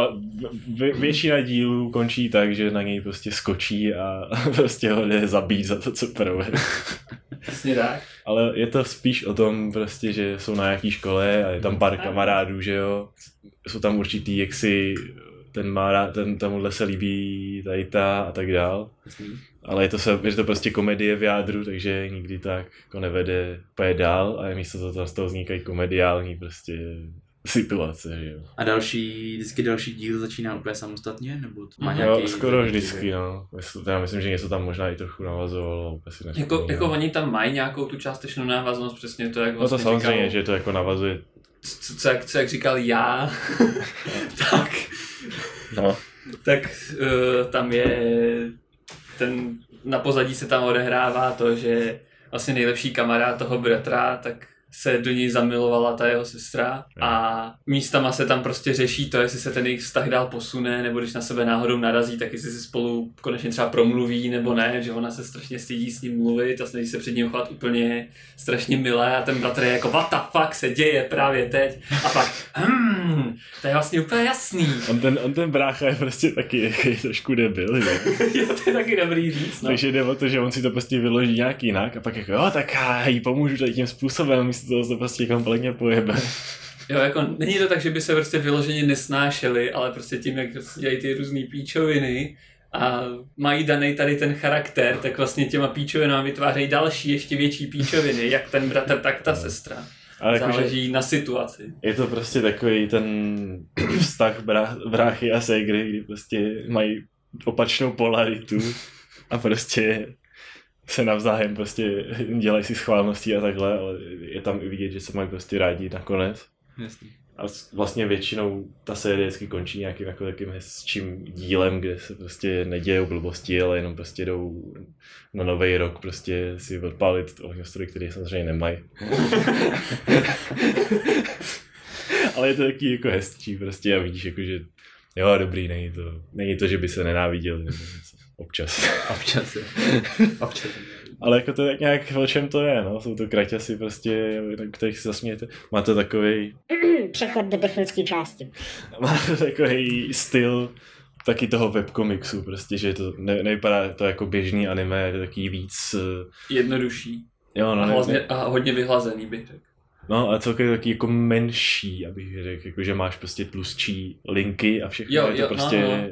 vě, většina dílů končí tak, že na něj prostě skočí a prostě ho jde zabít za to, co provede. Přesně tak. Ale je to spíš o tom prostě, že jsou na nějaký škole a je tam pár kamarádů, že jo. Jsou tam určitý, jak si ten má rád, ten tomuhle se líbí tady ta a tak dál. Ale je to, se, je to prostě komedie v jádru, takže nikdy tak jako nevede úplně dál a místo toho, z toho vznikají komediální prostě situace, že jo. A další, vždycky další díl začíná úplně samostatně? Nebo to má Mhm. nějaký... Jo, skoro vždycky, no. Já myslím, že něco tam možná i trochu navazovalo, úplně si Jako, jako oni tam mají nějakou tu částečnou návaznost, přesně to, jak No to vlastně samozřejmě, říkal, že to jako navazuje, co, co, jak, co jak říkal já, tak no. tak uh, tam je ten, na pozadí se tam odehrává to, že vlastně nejlepší kamarád toho bratra, tak se do něj zamilovala ta jeho sestra a místama se tam prostě řeší to, jestli se ten jejich vztah dál posune, nebo když na sebe náhodou narazí, tak jestli si spolu konečně třeba promluví, nebo ne, že ona se strašně stydí s ním mluvit a snaží se před ním chovat úplně strašně milé a ten bratr je jako what the fuck se děje právě teď a pak hmm, to je vlastně úplně jasný. On ten, on ten brácha je prostě taky jako trošku debil, že? jo, to je taky dobrý říct, no. Takže jde o to, že on si to prostě vyloží nějak jinak a pak jako jo, tak já jí pomůžu tady tím způsobem, místo toho se prostě kompletně pojebe. Jo, jako není to tak, že by se prostě vyloženě nesnášeli, ale prostě tím, jak prostě dělají ty různé píčoviny a mají daný tady ten charakter, tak vlastně těma píčovinami vytvářejí další, ještě větší píčoviny, jak ten bratr, tak ta sestra. Ale jako, Záleží na situaci. je to prostě takový ten vztah brá, bráchy a ségry, kdy prostě mají opačnou polaritu a prostě se navzájem prostě dělají si schválností a takhle, ale je tam i vidět, že se mají prostě rádi nakonec. Jasný. A vlastně většinou ta série vždycky končí nějakým jako takým hezčím dílem, kde se prostě nedějou blbosti, ale jenom prostě jdou na nový rok prostě si odpálit ohňostroje, který samozřejmě nemají. ale je to taky jako hezčí prostě a vidíš jako, že jo, dobrý, není to, není to, že by se nenáviděli nebo něco. Občas. Občas je. Občas. Ale jako to tak nějak, o čem to je, no. Jsou to kraťasy prostě, na kterých se zasmějete. Má to takový Přechod do technické části. má to takový styl taky toho webkomiksu, prostě, že to ne, nevypadá to jako běžný anime, je to taký víc, eh, Jednodušší. jo, no, A, ne, a hodně vyhlazený bych řekl. no a celkově taky jako menší, abych řekl, jako, že máš prostě tlustší linky a všechno Jo, je to jo, prostě no, no.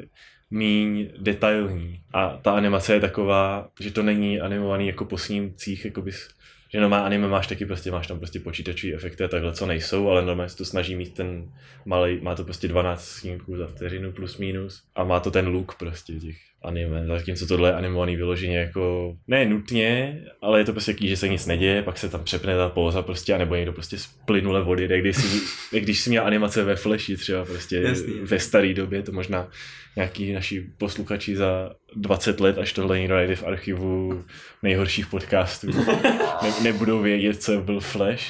Míň detailní. A ta animace je taková, že to není animovaný jako po snímcích, jako bys, že normální anime máš taky prostě, máš tam prostě počítačový efekty a takhle, co nejsou, ale normálně se to snaží mít ten malý, má to prostě 12 snímků za vteřinu plus minus a má to ten look prostě těch anime, zatímco tohle je animovaný vyloženě jako, ne nutně, ale je to prostě taký, že se nic neděje, pak se tam přepne ta póza prostě, anebo někdo prostě z plynule vody, jak když si, jak když si měl animace ve Flashi třeba prostě Jasný. ve staré době, to možná nějaký naši posluchači za 20 let, až tohle někdo najde v archivu nejhorších podcastů, ne, nebudou vědět, co byl Flash,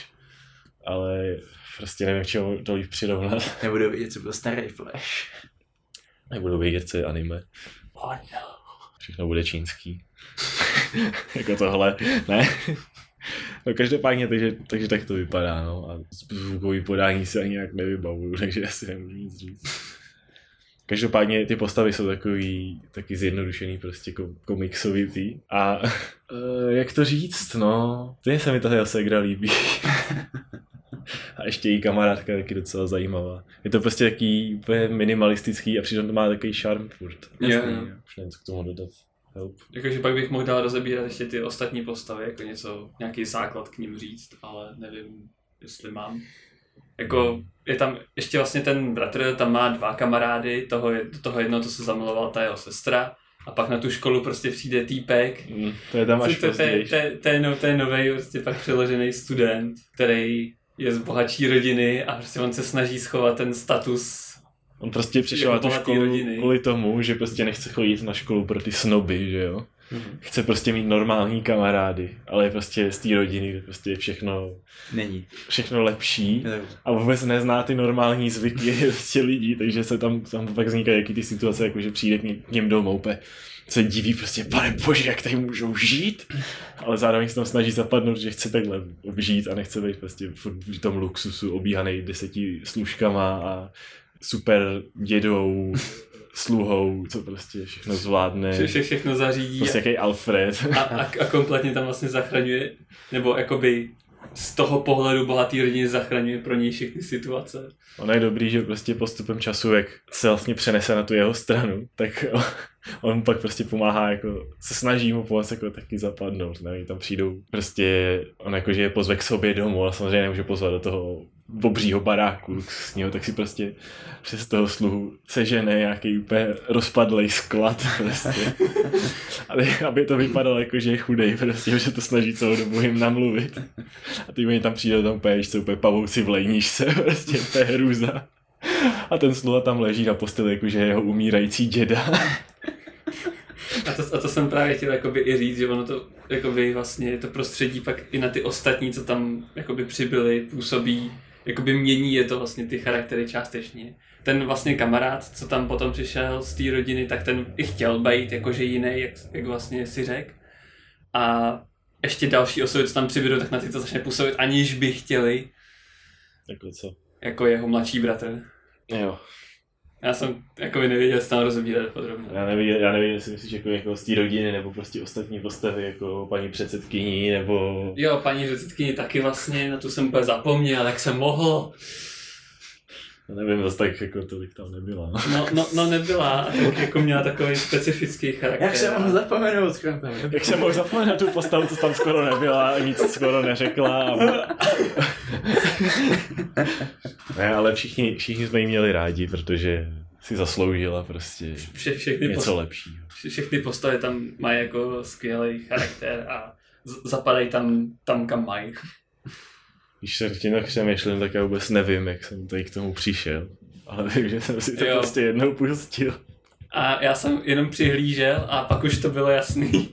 ale prostě nevím, k čemu to líp přirovnat. Nebudu vidět, co byl starý Flash. Nebudou vědět, co je anime. Všechno bude čínský. jako tohle, ne? No každopádně, takže, takže tak to vypadá, no. A zvukový podání si ani nějak nevybavuju, takže asi nemůžu nic říct. Každopádně ty postavy jsou takový, taky zjednodušený prostě kom, komiksový tý. A uh, jak to říct, no, ten se mi ta Segra líbí. A ještě její kamarádka je taky docela zajímavá. Je to prostě taký úplně minimalistický a přitom to má takový šarm furt. Jo, Jasný, jo. jo. Už nevím, co k tomu dodat. Help. Jakože pak bych mohl dál rozebírat ještě ty ostatní postavy, jako něco, nějaký základ k ním říct, ale nevím, jestli mám. Jako je tam ještě vlastně ten bratr, tam má dva kamarády, toho, je- do toho jednoho to se zamilovala ta jeho sestra, a pak na tu školu prostě přijde týpek, Mm, to je tam až to, to, to, to, to, je no, to je nový prostě pak přeložený student, který je z bohatší rodiny a prostě on se snaží schovat ten status On prostě přišel na tu školu rodiny. kvůli tomu, že prostě nechce chodit na školu pro ty snoby, že jo. Mhm. Chce prostě mít normální kamarády, ale je prostě z té rodiny, kde prostě je všechno, Není. všechno lepší Jo. a vůbec nezná ty normální zvyky prostě lidí, takže se tam, tam pak vznikají jaký ty situace, jako že přijde k ním, k ním domů, úplně se diví prostě, pane bože, jak tady můžou žít, ale zároveň se tam snaží zapadnout, že chce takhle žít a nechce být prostě v tom luxusu obíhaný deseti služkama a super dědou, sluhou, co prostě všechno zvládne. Vše, vše, všechno zařídí Prostě jaký Alfred. a, a, a kompletně tam vlastně zachraňuje, nebo jakoby z toho pohledu bohatý rodiny zachraňuje pro něj všechny situace. Ono je dobrý, že prostě postupem času, jak se vlastně přenese na tu jeho stranu, tak on pak prostě pomáhá, jako se snaží mu pomoct jako taky zapadnout, ne? Tam přijdou prostě, on jakože je pozve k sobě domů, ale samozřejmě nemůže pozvat do toho obřího baráku s ním, tak si prostě přes toho sluhu sežene nějaký úplně rozpadlej sklad prostě. aby, aby to vypadalo jako, že je chudej prostě, že to snaží celou dobu jim namluvit. A ty oni tam přijdou tam úplně, víš co, úplně pavouci v lejnížce, prostě úplně hrůza. A ten sluha tam leží na posteli, jakože je jeho umírající děda. A to, a to jsem právě chtěl jakoby i říct, že ono to jakoby vlastně to prostředí pak i na ty ostatní, co tam jakoby přibyli, působí, jakoby mění je to vlastně ty charaktery částečně. Ten vlastně kamarád, co tam potom přišel z té rodiny, tak ten i chtěl být jakože jiný, jak, jak vlastně si řekl. A ještě další osoby, co tam přibydou, tak na ty to začne působit, aniž by chtěli, Jako co? jako jeho mladší bratr. Jo. Já jsem jako nevěděl, jestli tam rozebírat podrobně. Já nevím, já nevím, jestli myslíš jako, jako z té rodiny, nebo prostě ostatní postavy, jako paní předsedkyní, nebo... Jo, paní předsedkyni taky vlastně, na tu jsem úplně zapomněl, jak jsem mohl. Já nevím, zase tak jako tolik tam nebyla. No, no, no nebyla, tak jako měla takový specifický charakter. Jak se mohl zapomenout, skoro Jak jsem mohl zapomenout na tu postavu, co tam skoro nebyla, a nic skoro neřekla. A... ne, ale všichni, všichni jsme ji měli rádi, protože si zasloužila prostě Vše, všechny, něco postavy, lepšího. všechny postavy tam mají jako skvělý charakter a z- zapadají tam, tam kam mají. Když se tím tak přemýšlím, tak já vůbec nevím, jak jsem tady k tomu přišel. Ale vím, že jsem si to Jo. prostě jednou pustil. A já jsem jenom přihlížel a pak už to bylo jasný.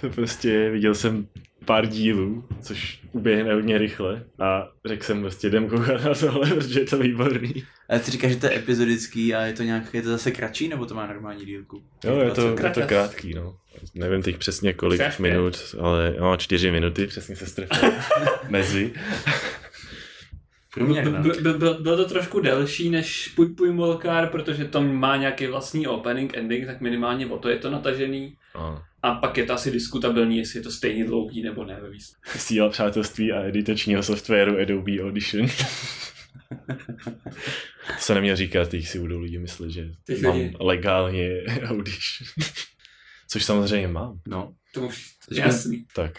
To prostě viděl jsem pár dílů, což uběhne hodně rychle a řekl jsem prostě jdem koukat na tohle, protože je to výborný. Ale ty říkáš, že to je epizodický a je to nějak, je to zase kratší, nebo to má normální dílku? Jo, je to, je to krátký, no. Nevím teď přesně kolik pět. minut, ale no, čtyři minuty, přesně se strefil mezi. Průměrná. Byl, byl, byl, byl to trošku delší než Puj Puj Molkár, protože to má nějaký vlastní opening, ending, tak minimálně o to je to natažený. No. A pak je to asi diskutabilní, jestli je to stejně dlouhý nebo ne ve výsledku. Síla přátelství a editačního softwaru Adobe Audition. to se neměl říkat, teď si budou lidi myslet, že Teď mám lidi- legálně Audition. Což samozřejmě mám. No. To už jasný. Tak.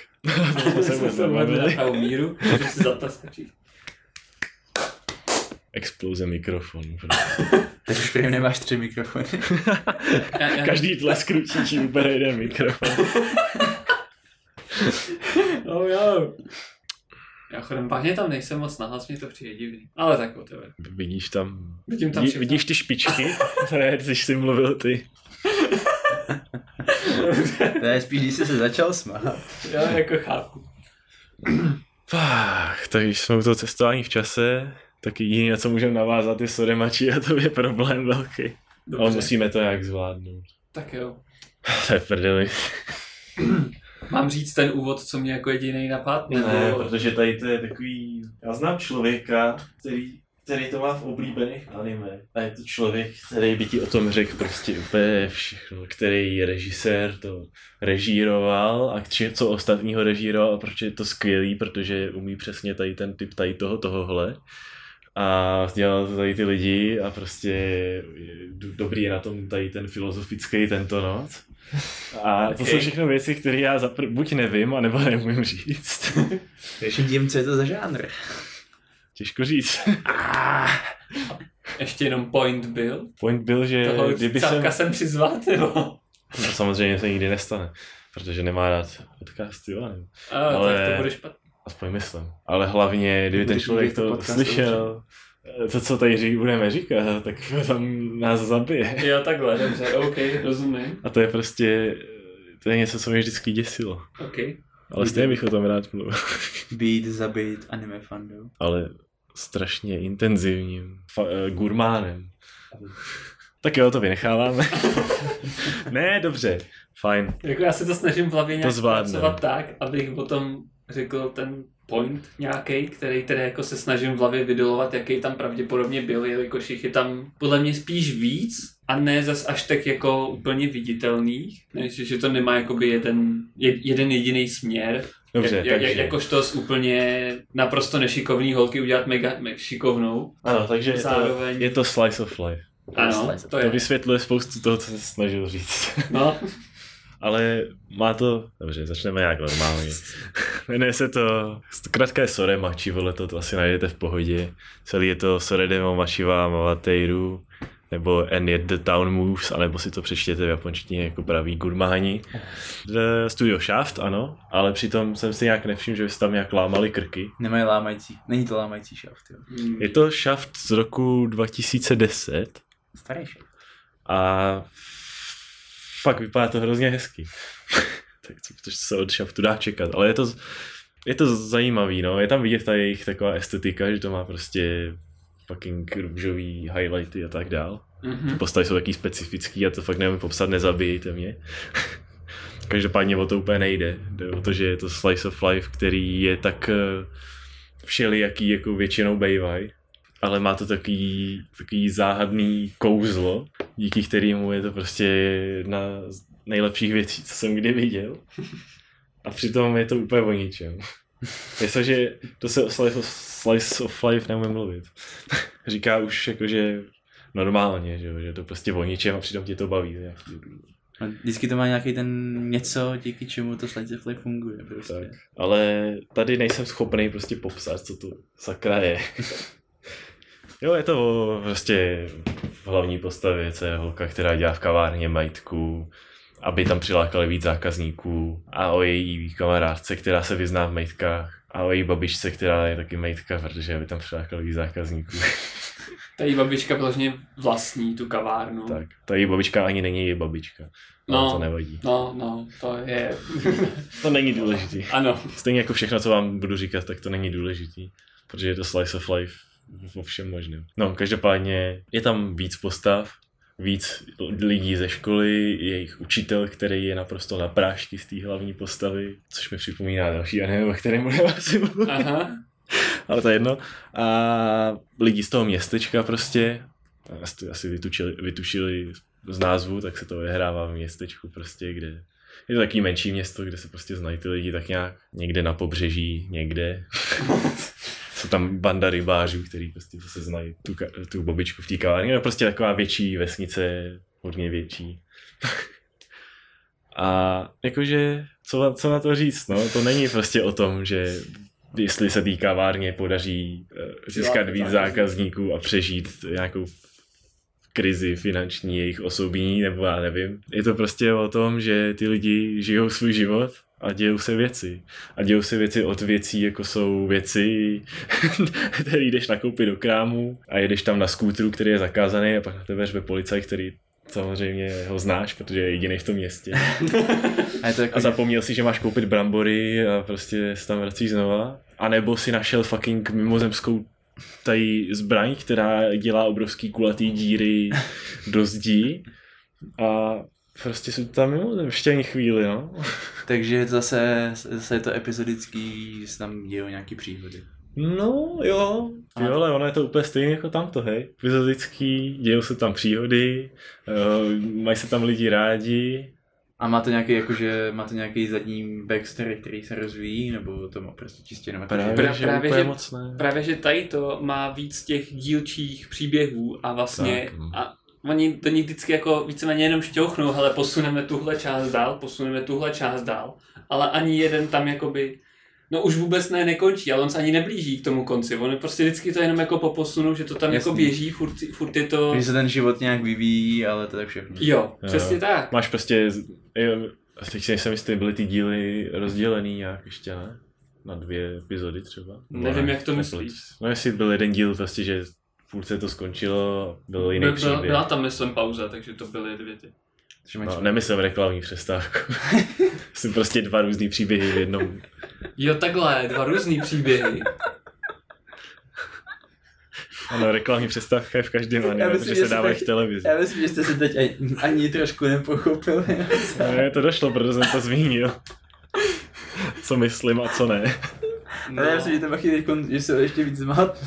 To se vůbec jsme uvedli na nebavili. pravou míru, můžu si zataskačit. Exploze mikrofonu. Tak už prý nemáš tři mikrofony. Já, já, Každý tlesk ručí ubere jeden mikrofon. Oh, jo. Já chodem vážně tam nejsem moc nahlas, mě to přijde divný. Ale tak whatever. Vidíš tam, Vidím tam vidí, vidíš ty špičky? To je, když jsi mluvil ty. To je spíš, když jsi se začal smát. Já jako chápu. Fách, tak když jsme u toho cestování v čase, tak jediné, na co můžeme navázat, je Soremači a to je problém velký. Dobře. Ale musíme to nějak zvládnout. Tak jo. To je prdeli. Mám říct ten úvod, co mě jako jediný napad? Ne, protože tady to je takový... Já znám člověka, který, který to má v oblíbených anime. A je to člověk, který by ti o tom řekl prostě úplně všechno. Který režisér to režíroval a či, co ostatního režíroval a proč je to skvělý, protože umí přesně tady ten typ tady toho, tohohle. A dělal to tady ty lidi a prostě dobrý je na tom tady ten filozofický tento noc. A to Okay. jsou všechno věci, které já zapr- buď nevím, anebo neumím říct. Ještě divím, co je to za žánr. Těžko říct. Ještě jenom point byl. Point byl, že Toho kdyby jsem... jsem přizvat, nebo? No, samozřejmě se nikdy nestane, protože nemá rád podcasty, jo, nevím. A, Ale- tak to bude špatně. Aspoň myslím. Ale hlavně, kdyby ten Když člověk to slyšel, to, co tady ří, budeme říkat, tak tam nás zabije. Jo, takhle, dobře, OK, rozumím. A to je prostě, to je něco, co mě vždycky děsilo. OK. Ale stejně bych o tom rád mluvil. Být, zabít, anime fandom. Ale strašně intenzivním fa- eh, gurmánem. Tak jo, to vynecháváme. ne, dobře, fajn. Jako já se to snažím v hlavě nějak zvládne. pracovat tak, abych potom řekl ten point nějaký, který tedy jako se snažím v hlavě vydolovat, jaký tam pravděpodobně byl, jelikož jich je tam podle mě spíš víc a ne zas až tak jako úplně viditelných, než že to nemá jakoby jeden, je- jeden jediný směr, Dobře, jak, jak, takže... jakožto z úplně naprosto nešikovný holky udělat mega, mega šikovnou. Ano, takže je to, Zároveň- je to slice of life. Ano, Slice. to To je. vysvětluje spoustu toho, co se snažil říct. No, Ale má to... Dobře, začneme nějak normálně. Jmenuje se to... Zkrátka je Sore Machi, vole, to, to asi najdete v pohodě. Celý je to Sore Demo Machiwa Mavateiru nebo And Yet the Town Moves, anebo si to přečtěte v japonštině jako pravý gurmáni. Studio Shaft, ano, ale přitom jsem si nějak nevšiml, že by se tam nějak lámali krky. Nemají lámající, není to lámající Shaft, jo. Hmm. Je to Shaft z roku 2010 Starý Shaft. a fakt vypadá to hrozně hezky. tak co, protože se od Shaftu dá čekat, ale je to, je to zajímavý, no, je tam vidět ta jejich taková estetika, že to má prostě fucking růžový highlighty a tak dál. Mhm. Postavy jsou taky specifický a to fakt nevím popsat, nezabijejte mě. Každopádně o to úplně nejde. Jde o to, že je to slice of life, který je tak eh, všelijaký, jako většinou bejvaj. Ale má to takový, takový záhadný kouzlo, díky kterému je to prostě jedna z nejlepších věcí, co jsem kdy viděl. A přitom je to úplně o ničem. Myslím, že to se o slice of, slice of life neumím mluvit. Říká už jakože normálně, že, že to prostě o ničem a přitom tě to baví. nějaký. A vždycky to má nějaký ten něco, díky čemu to Slice of Life funguje, prostě. Tak. Ale tady nejsem schopný prostě popsat, co to sakra je. jo, je to o prostě v hlavní postavě, co je holka, která dělá v kavárně majitku, aby tam přilákali víc zákazníků a o její kamarádce, která se vyzná v majtkách a o její babičce, která je taky majtka, protože aby tam přilákali víc zákazníků. Ta její babička vlastně vlastní tu kavárnu. tak, ta její babička ani není její babička. No. No. to nevadí. No, no, to je... To není důležitý. ano. Stejně jako všechno, co vám budu říkat, tak to není důležitý, protože je to slice of life vo všem možném. No, každopádně je tam víc postav, víc lidí ze školy, jejich učitel, který je naprosto na prášky z té hlavní postavy, což mi připomíná další anime, o kterém budeme asi mluvit. Aha. Ale to je jedno. A lidi z toho městečka prostě, asi, asi vytučili, vytušili z názvu, tak se to odehrává v městečku prostě, kde je to takový menší město, kde se prostě znají ty lidi tak nějak někde na pobřeží, někde. Jsou tam banda rybářů, který prostě se znají tu, tu bobičku v té kavárně. No prostě taková větší vesnice, hodně větší. A jakože, co, co na to říct, no, to není prostě o tom, že jestli se té kavárně podaří eh, získat víc zákazníků a přežít nějakou krizi finanční jejich osobní, nebo já nevím. Je to prostě o tom, že ty lidi žijou svůj život a dějou se věci. A dějou se věci od věcí, jako jsou věci, které jdeš nakoupit do krámu a jedeš tam na skútru, který je zakázaný a pak na tebe řve policaj, který samozřejmě ho znáš, protože je jediný v tom městě. A je to jako, A zapomněl si, že máš koupit brambory a prostě se tam vracíš znova. A nebo si našel fucking mimozemskou tady zbraň, která dělá obrovský kulatý díry do zdí. A prostě jsou tam mimozemštění chvíli, no. takže zase, zase je to epizodický, že se tam dějou nějaký příhody. No, jo. Jo, ale ono je to úplně stejné jako tamto, hej. Epizodický, dějou se tam příhody, uh, mají se tam lidi rádi. A má to nějaký, jakože, má to nějaký zadní backstory, který se rozvíjí, nebo to má prostě čistě jenom jako, Právě, že právě, že- moc ne. Právě, že tady to má víc těch dílčích příběhů a vlastně Tak, no. a oni to vždycky jako víceméně jenom šťouchnou, hele, posuneme tuhle část dál, posuneme tuhle část dál, ale ani jeden tam jakoby, no už vůbec ne, nekončí, ale on se ani neblíží k tomu konci, on prostě vždycky to jenom jako poposunu, že to tam jako Jasný. běží, furt, furt je to, že se ten život nějak vyvíjí, ale to je tak všechno. jo, přesně Jo. tak. Máš prostě, jo, teď si nejsem jistý, byly ty díly rozdělený nějak ještě, ne? Na dvě epizody třeba? Nevím, Ne, jak to myslíš. No jestli byl jeden díl prostě, že v půlce to skončilo, byl jiný Byl, příběh. byla tam, myslím, pauza, takže to byly dvě ty. No, nemyslím reklamní přestávku. Jsem prostě dva různý příběhy v jednom. Jo, takhle, dva různý příběhy. Ano, reklamní přestávka je v každém anime, myslím, protože že se dávají v televizi. Já myslím, že jste se teď ani, ani trošku nepochopili. Ne, to došlo, protože jsem to zmínil. Co myslím a co ne. Ale já myslím, že to Machy teď, že se ještě víc zmat.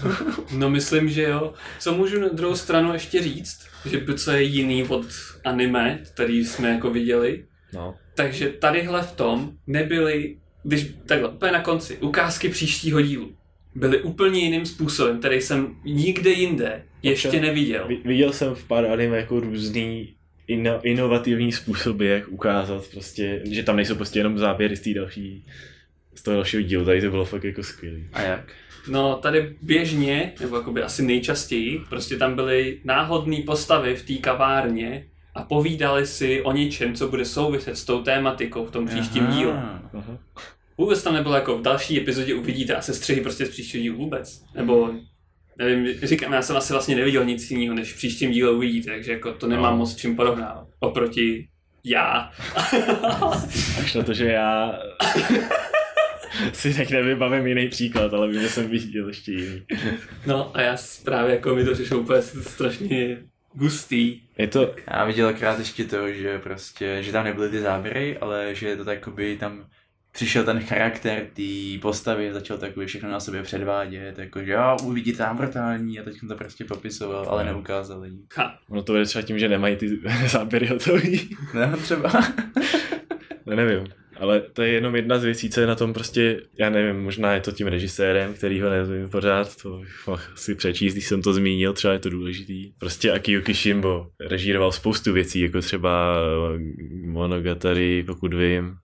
No myslím, že jo. Co můžu na druhou stranu ještě říct, že co je jiný od anime, který jsme jako viděli, No. takže tadyhle v tom nebyly, když takhle, úplně na konci, ukázky příštího dílu. Byly úplně jiným způsobem, který jsem nikde jinde ještě Občas- neviděl. Vi- Viděl jsem v pár anime jako různý ino, inovativní způsoby, jak ukázat prostě, že tam nejsou prostě jenom záběry z té další z toho dalšího dílu, tady to bylo fakt jako skvělý. A jak? No, tady běžně, nebo jakoby asi nejčastěji, prostě tam byly náhodné postavy v té kavárně a povídali si o něčem, co bude souviset s tou tématikou v tom příštím Aha. dílu. Aha. Vůbec tam nebylo jako v další epizodě uvidíte a sestřihy prostě z příštího dílu vůbec. Nebo nevím, říkám, já jsem asi vlastně neviděl nic jiného, než v příštím díle uvidíte, takže jako to nemám No. moc čím porovnávat. Oproti já. Až na to, že já si tak nevybavím jiný příklad, ale vím, že jsem viděl ještě jiný. no a já právě jako mi to přišlo úplně strašně gustý. Je to, Já viděl akorát ještě to, že prostě, že tam nebyly ty záběry, ale že to takoby tam přišel ten charakter té postavy, začal takový všechno na sobě předvádět, jako že jo, uvidíte tam brutální a teď to prostě popisoval, ale No. neukázali. Ha. ono to vede třeba tím, že nemají ty záběry hotový. No třeba. No nevím. Ale to je jenom jedna z věcí, co je na tom prostě, já nevím, možná je to tím režisérem, který ho nevím pořád, to bych mohl si přečíst, když jsem to zmínil, třeba je to důležitý. Prostě Akio Kishimbo režíroval spoustu věcí, jako třeba Monogatari, pokud vím,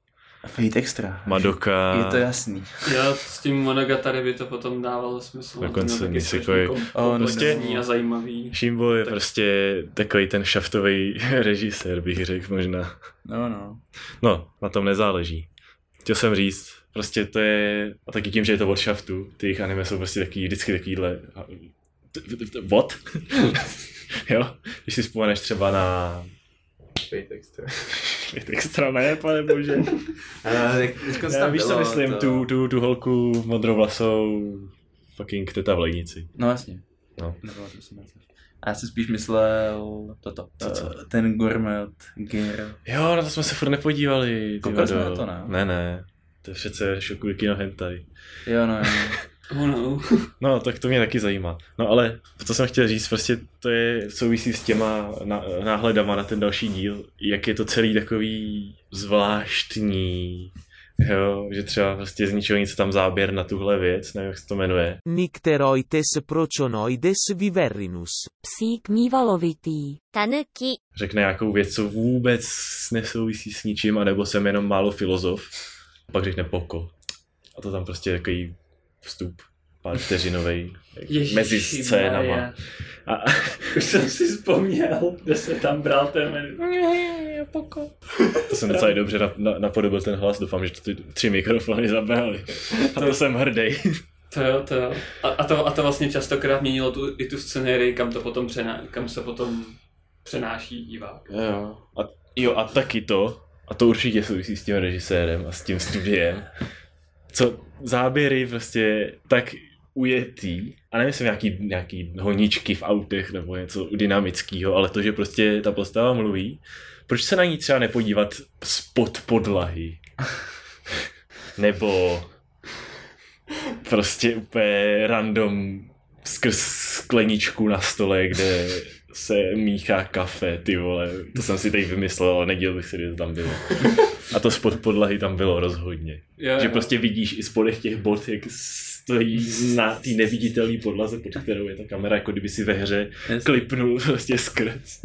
Fate Extra. Madoka. Je to jasný. Jo, s tím Monogatari by to potom dávalo smysl. Dokonce taky jako- Oh, no, komplexní no. a zajímavý. Shimbo je Tak- prostě takový ten šaftový režisér, bych řekl možná. No, no. No, na tom nezáleží. Chtěl jsem říct, prostě to je, a taky tím, že je to od šaftu, ty jejich anime jsou prostě takový, vždycky takovýhle, what? jo, když si vzpomeneš třeba na Fate Extra. extra ne, pane bože. Já, víš, co myslím, tu, tu, tu holku modrou vlasou, fucking teta v lednici. No jasně. No. To si. A já jsem spíš myslel toto. Co, co? Eh, Ten gourmet gear. Jo, na to jsme se furt nepodívali. Koukali jsme na to, ne? Ne, ne. To je přece šokuje kino hentai. Jo, no, jo. Oh no. No, tak to mě taky zajímá. No ale to, co jsem chtěl říct, prostě to je souvisí s těma ná- náhledama na ten další díl, jak je to celý takový zvláštní, jo, že třeba prostě z ničeho nic tam záběr na tuhle věc, nevím, jak se to jmenuje. Nycteroites prochonoides viverinus. Psík mývalovitý. Tanuki. Řekne nějakou věc, co vůbec nesouvisí s ničím, anebo jsem jenom málo filozof. Pak řekne poko. A to tam prostě je takový vstup, pár vteřinovej, mezi scénama. Ježišmarja. A, Už jsem si vzpomněl, kde se tam bral ten To jsem docela dobře na, na, napodobil ten hlas, doufám, že to ty tři mikrofony zabehly. A to jsem hrdý. To jo, to jo. A, a, to, a to vlastně častokrát měnilo tu, i tu scenérii, kam to potom přená, kam se potom přenáší divák. Jo. A, jo, a taky to, a to určitě souvisí s tím režisérem a s tím studiem, co záběry prostě tak ujetý, a nemyslím nějaký, nějaký honičky v autech nebo něco dynamického, ale to, že prostě ta postava mluví, proč se na ní třeba nepodívat spod podlahy? nebo prostě úplně random skrz skleničku na stole, kde se míchá kafe, ty vole. To jsem si teď vymyslel, ale nedělal bych si, že to tam bylo. A to spod podlahy tam bylo rozhodně. Jo, Že jo. prostě vidíš i spodech těch bod, jak stojí na té neviditelné podlaze, pod kterou je ta kamera, jako kdyby si ve hře klipnul prostě skrz.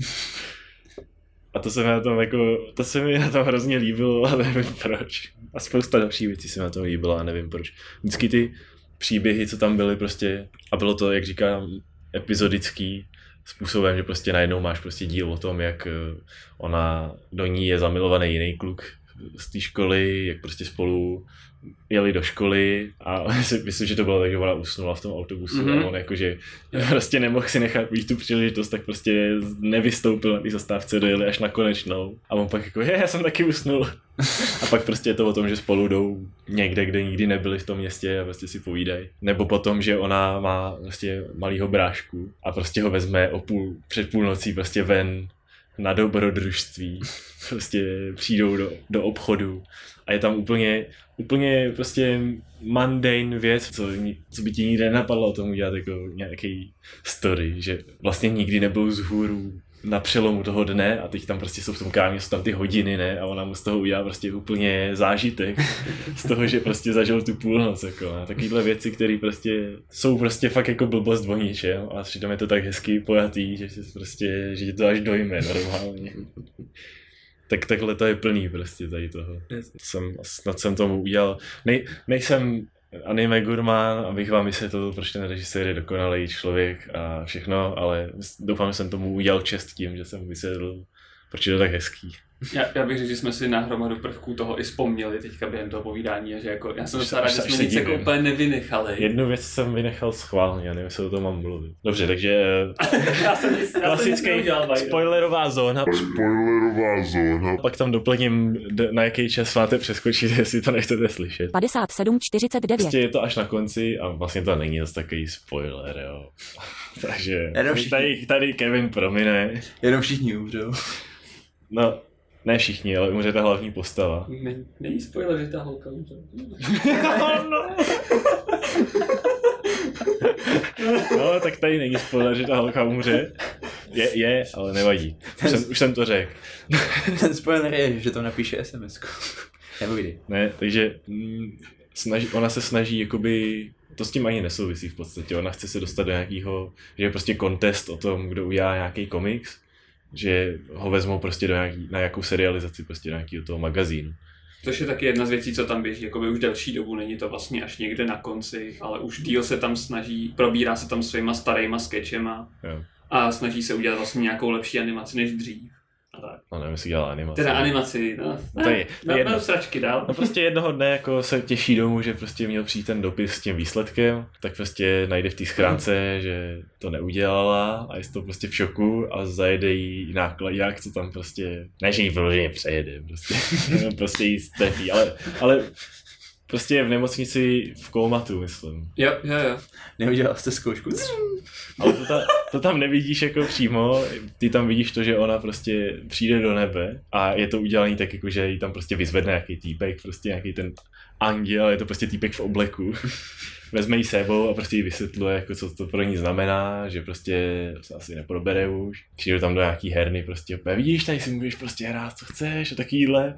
A to se mi na tom jako, to se mi na tom hrozně líbilo, ale nevím proč. A spousta dalších věcí se mi na tom líbilo a nevím proč. Vždycky ty příběhy, co tam byly prostě, a bylo to, jak říkám, epizodický způsobem, že prostě najednou máš prostě díl o tom, jak eh, ona, do ní je zamilovaný jiný kluk z té školy, jak prostě spolu jeli do školy a si myslím, že to bylo tak, že ona usnula v tom autobusu mm-hmm. Mhm. a on jakože prostě nemohl si nechat být tu příležitost, tak prostě nevystoupil na té zastávce, dojeli až na konečnou a on pak jako, je, já jsem taky usnul. A pak prostě je to o tom, že spolu jdou někde, kde nikdy nebyli v tom městě a prostě si povídají. Nebo potom, že ona má prostě malýho brášku a prostě ho vezme o půl, před půlnocí prostě ven na dobrodružství. Prostě přijdou do, do obchodu a je tam úplně, úplně prostě mundane věc, co, co by ti nikdy nenapadlo o tom udělat jako nějaký story, že vlastně nikdy nebyl vzhůru na přelomu toho dne a teď tam prostě jsou v tom kámě, jsou tam ty hodiny, ne, a ona mu z toho udělá prostě úplně zážitek z toho, že prostě zažil tu půlnoc, jako, a takovýhle věci, které prostě jsou prostě fakt jako blbost o ničem a přitom je to tak hezky pojatý, že prostě, že to až dojme normálně. Tak takhle to je plný prostě tady toho. Jasně. Jsem, snad jsem tomu udělal. Nej, nejsem anime gurmán, abych vám vysvětlil, proč ten režisér je dokonalý člověk a všechno, ale doufám, že jsem tomu udělal čest tím, že jsem vysvětlil, proč je to tak hezký. Já, já bych řekl, že jsme si na hromadu prvků toho i vzpomněli teďka během toho povídání, a že jako, já jsem docela rád, se- že jsme se nic jako úplně nevynechali. Jednu věc jsem vynechal schválně, já nevím, jestli o tom mám mluvit. Dobře, takže já jsem nic, já jsem nic klasický neudělal, spoilerová zóna. Spoilerová zóna. Pak tam doplním, na jaký čas máte přeskočit, jestli to nechcete slyšet. 57,49. Prostě je to až na konci a vlastně to není zase takový spoiler, jo. Takže Jenom všichni- tady, tady Kevin promine. Jenom všichni umřou. No, ne všichni, ale umře ta hlavní postava. Není, není spoiler, že ta holka umře. No, tak tady není spoiler, že ta holka umře. Je, je, ale nevadí. Už jsem, už jsem to řekl. Ten spoiler je, že to napíše SMS. Nebojdy. Ne, takže mm, snaží, ona se snaží jakoby, to s tím ani nesouvisí v podstatě, ona chce se dostat do nějakého, že je prostě kontest o tom, kdo udělá nějaký komiks, že ho vezmou prostě do nějaký, na nějakou serializaci, prostě do nějakého toho magazínu. Což je taky jedna z věcí, co tam běží, jakoby už delší dobu, není to vlastně až někde na konci, ale už díl se tam snaží, probírá se tam svýma starýma sketchema Jo. a snaží se udělat vlastně nějakou lepší animaci než dřív. Tak. No nevím, jestli dělá animaci. Teda animaci, no. No to je- Na, jedno. na sračky dál. No prostě jednoho dne jako se těší domů, že prostě měl přijít ten dopis s tím výsledkem, tak prostě najde v té schránce, že to neudělala a je to prostě v šoku a zajede jí nákladák, co tam prostě, ne že jí vyloženě přejede, prostě, prostě jí strefí, ale, ale prostě je v nemocnici v kómatu, myslím. Jo, jo, jo. Neudělal jste zkoušku? Ale to, ta, to tam nevidíš jako přímo, ty tam vidíš to, že ona prostě přijde do nebe a je to udělané tak jako, že jí tam prostě vyzvedne nějaký týpek, prostě nějaký ten anděl, je to prostě týpek v obleku. Vezme jí sebou a prostě jí vysvětluje, jako co to pro ní znamená, že prostě se asi neprobere už. Přijde tam do nějaký herny prostě, vidíš, tady si můžeš prostě hrát, co chceš a takovýhle.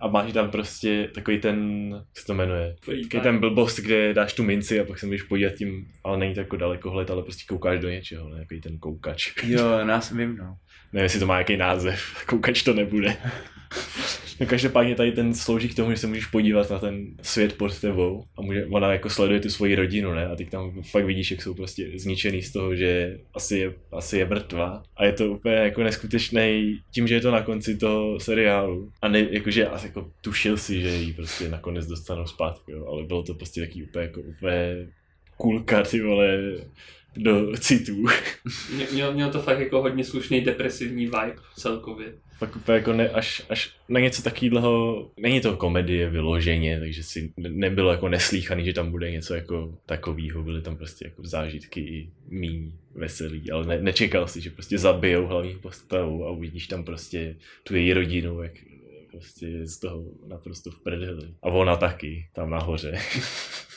A máš tam prostě takový ten, jak se to jmenuje, Takový ten blbost, kde dáš tu minci a pak se můžeš podívat tím, ale není to jako dalekohled, ale prostě koukáš do něčeho, ne? Takový ten koukač. Jo, nás vím, no. Nevím, jestli to má nějaký název, koukač to nebude. No každopádně tady ten slouží k tomu, že se můžeš podívat na ten svět pod tebou a může, ona jako sleduje tu svoji rodinu, ne? A teď tam fakt vidíš, jak jsou prostě zničený z toho, že asi je, asi je mrtvá. A je to úplně jako neskutečný tím, že je to na konci toho seriálu. A ne, jakože asi jako tušil si, že ji prostě nakonec dostanou zpátky, jo? ale bylo to prostě taky úplně jako úplně kulka, ty vole, do citů. Mě- Měl, měl to fakt jako hodně slušný depresivní vibe celkově. Fakt úplně jako ne, až, až na něco takového, není to komedie vyloženě, takže si ne- nebylo jako neslíchaný, že tam bude něco jako takového, byly tam prostě jako zážitky i míň veselý, ale ne, nečekal si, že prostě zabijou hlavní postavu a uvidíš tam prostě tu její rodinu, jak prostě z toho naprosto v prdeli. A ona taky, tam nahoře.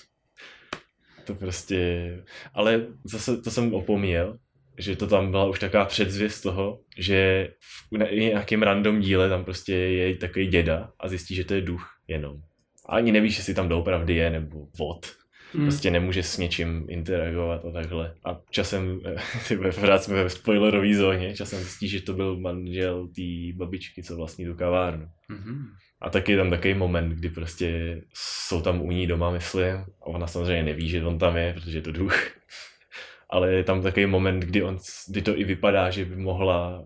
to prostě, ale zase to jsem opomněl, že to tam byla už taková předzvěst toho, že v nějakém random díle tam prostě je takový děda a zjistí, že to je duch jenom. A ani nevíš, jestli tam doopravdy je nebo vod. Hmm. Prostě nemůže s něčím interagovat a takhle. A časem, ty pořád jsme ve spoilerové zóně, časem zjistí, že to byl manžel té babičky, co vlastní tu kavárnu. Mhm. A taky je tam takový moment, kdy prostě jsou tam u ní doma, myslím, a ona samozřejmě neví, že on tam je, protože je to duch. Ale je tam takový moment, kdy, on, kdy to i vypadá, že by mohla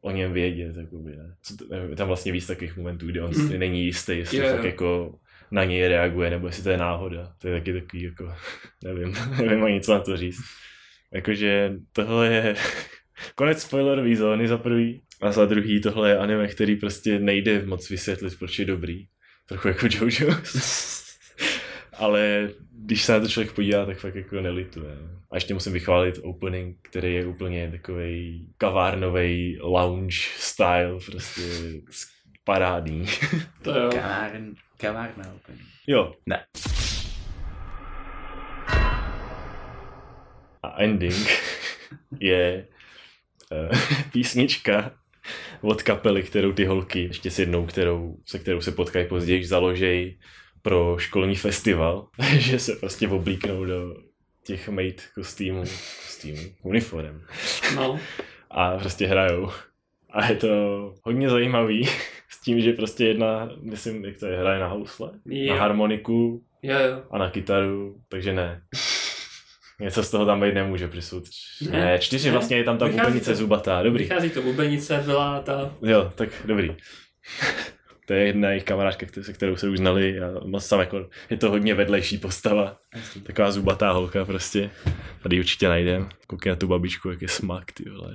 o něm vědět, jakoby, ne? Co to, nevím, je tam vlastně víc takových momentů, kdy on Mm. není jistý, jestli jo. fakt jako na něj reaguje, nebo jestli to je náhoda. To je taky takový jako, nevím, nevím ani co na to říct. Jakože tohle je konec spoilerové zóny za prvý a za druhý tohle je anime, který prostě nejde moc vysvětlit, proč je dobrý. Trochu jako Jojo. Ale když se na to člověk podívá, tak fakt jako nelituje. A ještě musím vychválit opening, který je úplně takový kavárnový lounge style, prostě parádní. To jo. Kavárn, kavárna úplně. Jo. Ne. A ending je uh, písnička od kapely, kterou ty holky, ještě s jednou, kterou, se kterou se potkají později, založej pro školní festival, že se prostě oblíknou do těch maid kostýmů, kostýmů, uniform No. a prostě hrajou. A je to hodně zajímavý s tím, že prostě jedna, myslím, jak to je, hraje na housle, Jo. na harmoniku Jo, jo. a na kytaru, takže ne. Něco z toho tam být nemůže přisud. Ne. Ne, čtyři Ne. vlastně je tam ta Vychází bubenice to. zubatá, dobrý. Vychází to bubenice, byla ta... Jo, tak dobrý. To je jedna jejich kamarádka, se kterou se už znali a moc tam jako, je to hodně vedlejší postava. Taková zubatá holka prostě. Tady ji určitě najdem. Koukej na tu babičku, jak je smak, ty vole.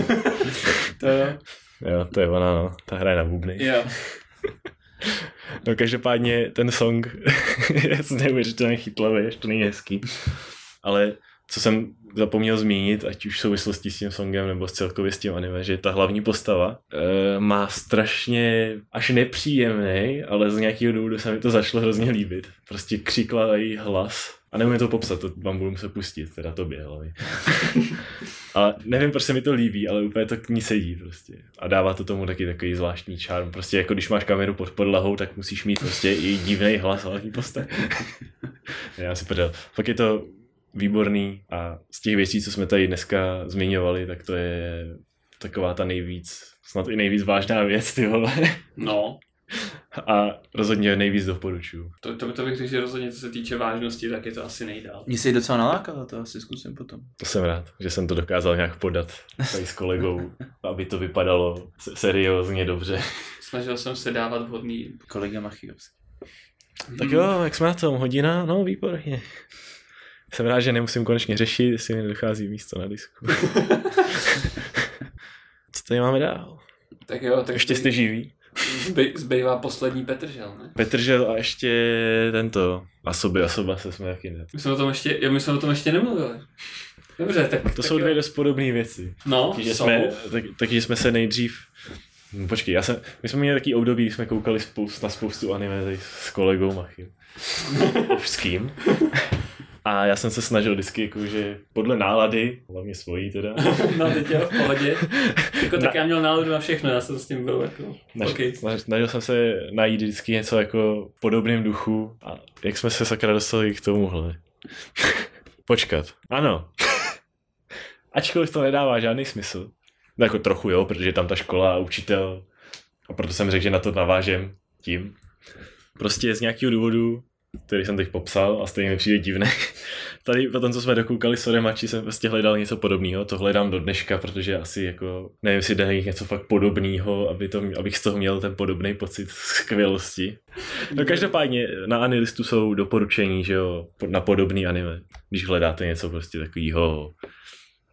To jo. Jo, to je ona, no. Ta hraje na bubny. Jo. No každopádně ten song je neuvěřitelně chytlavý, ještě to není hezký. Ale co jsem zapomněl zmínit, ať už v souvislosti s tím songem nebo s celkově s tím anime, že ta hlavní postava e, má strašně až nepříjemný, ale z nějakého důvodu se mi to začalo hrozně líbit. Prostě křiklavý hlas. A nemůžu to popsat, to vám budu muset pustit, teda tobě hlavně. a nevím, proč se mi to líbí, ale úplně to k ní sedí prostě. A dává to tomu taky takový zvláštní čarm. Prostě jako když máš kameru pod podlahou, tak musíš mít prostě i divný hlas hlavní postavy. Já si prdel. Pak je to výborný a z těch věcí, co jsme tady dneska zmiňovali, tak to je taková ta nejvíc, snad i nejvíc vážná věc, ty vole. No, A rozhodně nejvíc doporučuju. to, to, to bych řekl, že rozhodně co se týče vážnosti, tak je to asi nejdál. Mě se jí docela nalákalo, to asi zkusím potom. To jsem rád, že jsem to dokázal nějak podat tady s kolegou, aby to vypadalo se- seriózně dobře. Snažil jsem se dávat vhodný... Kolega Machios. Tak jo, jak jsme na tom? Hodina? No, výborně. Jsem rád, že nemusím konečně řešit, jestli mi nedochází místo na disku. Co tady máme dál? Tak jo, tak Ještě jste živí? zbej, zbývá poslední Petržel, ne? Petržel a ještě tento. A sobě a soba se jsme taky ne. My jsme o tom ještě, jo, my jsme o tom ještě nemluvili. Dobře, tak... To tak jsou jo. dvě dost podobné věci. No, Takže jsou. jsme, tak, takže jsme se nejdřív Hm, Počkej, já jsem, my jsme měli takový období, kdy jsme koukali spoust, na spoustu anime tady s kolegou Machim. Ovským. A já jsem se snažil vždycky, jakože podle nálady, hlavně svojí teda, no, teď je v pohodě. Jako, tak já měl náladu na všechno, já jsem s tím byl jako... Snaž, Okay. snaž, snažil jsem se najít vždycky něco jako v podobném duchu a jak jsme se sakra dostali k tomuhle. Počkat. Ano. Ačkoliv to nedává žádný smysl. No jako trochu jo, protože je tam ta škola a učitel. A proto jsem řekl, že na to navážem tím. Prostě z nějakého důvodu, který jsem teď popsal a stejně mi přijde divný. Tady potom, co jsme dokoukali s Oremači, jsem prostě hledal něco podobného. To hledám do dneška, protože asi jako, nevím, jestli jde najít něco fakt podobného, aby to, abych z toho měl ten podobný pocit skvělosti. No každopádně na Anilistu jsou doporučení, že jo, na podobný anime. Když hledáte něco prostě takového,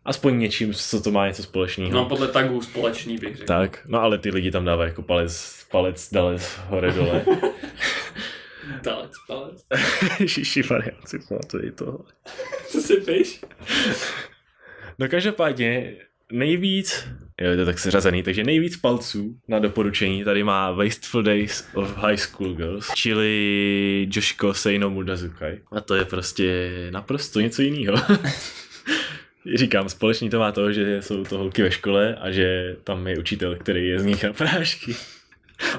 aspoň něčím, co to má něco společného. No, podle tagů společný bych řekl. Tak, no ale ty lidi tam dávají jako palec, palec dalec, hore dole. Dalec, palec. Šiši varianci, pamatuji tohle. Co si píš? No každopádně nejvíc, jo, je to tak seřazený, takže nejvíc palců na doporučení tady má Wasteful Days of High School Girls, čili Joshiko Seino Mudazukai. A to je prostě naprosto něco jiného. Říkám, společný to má to, že jsou to holky ve škole a že tam je učitel, který je z nich na prášky.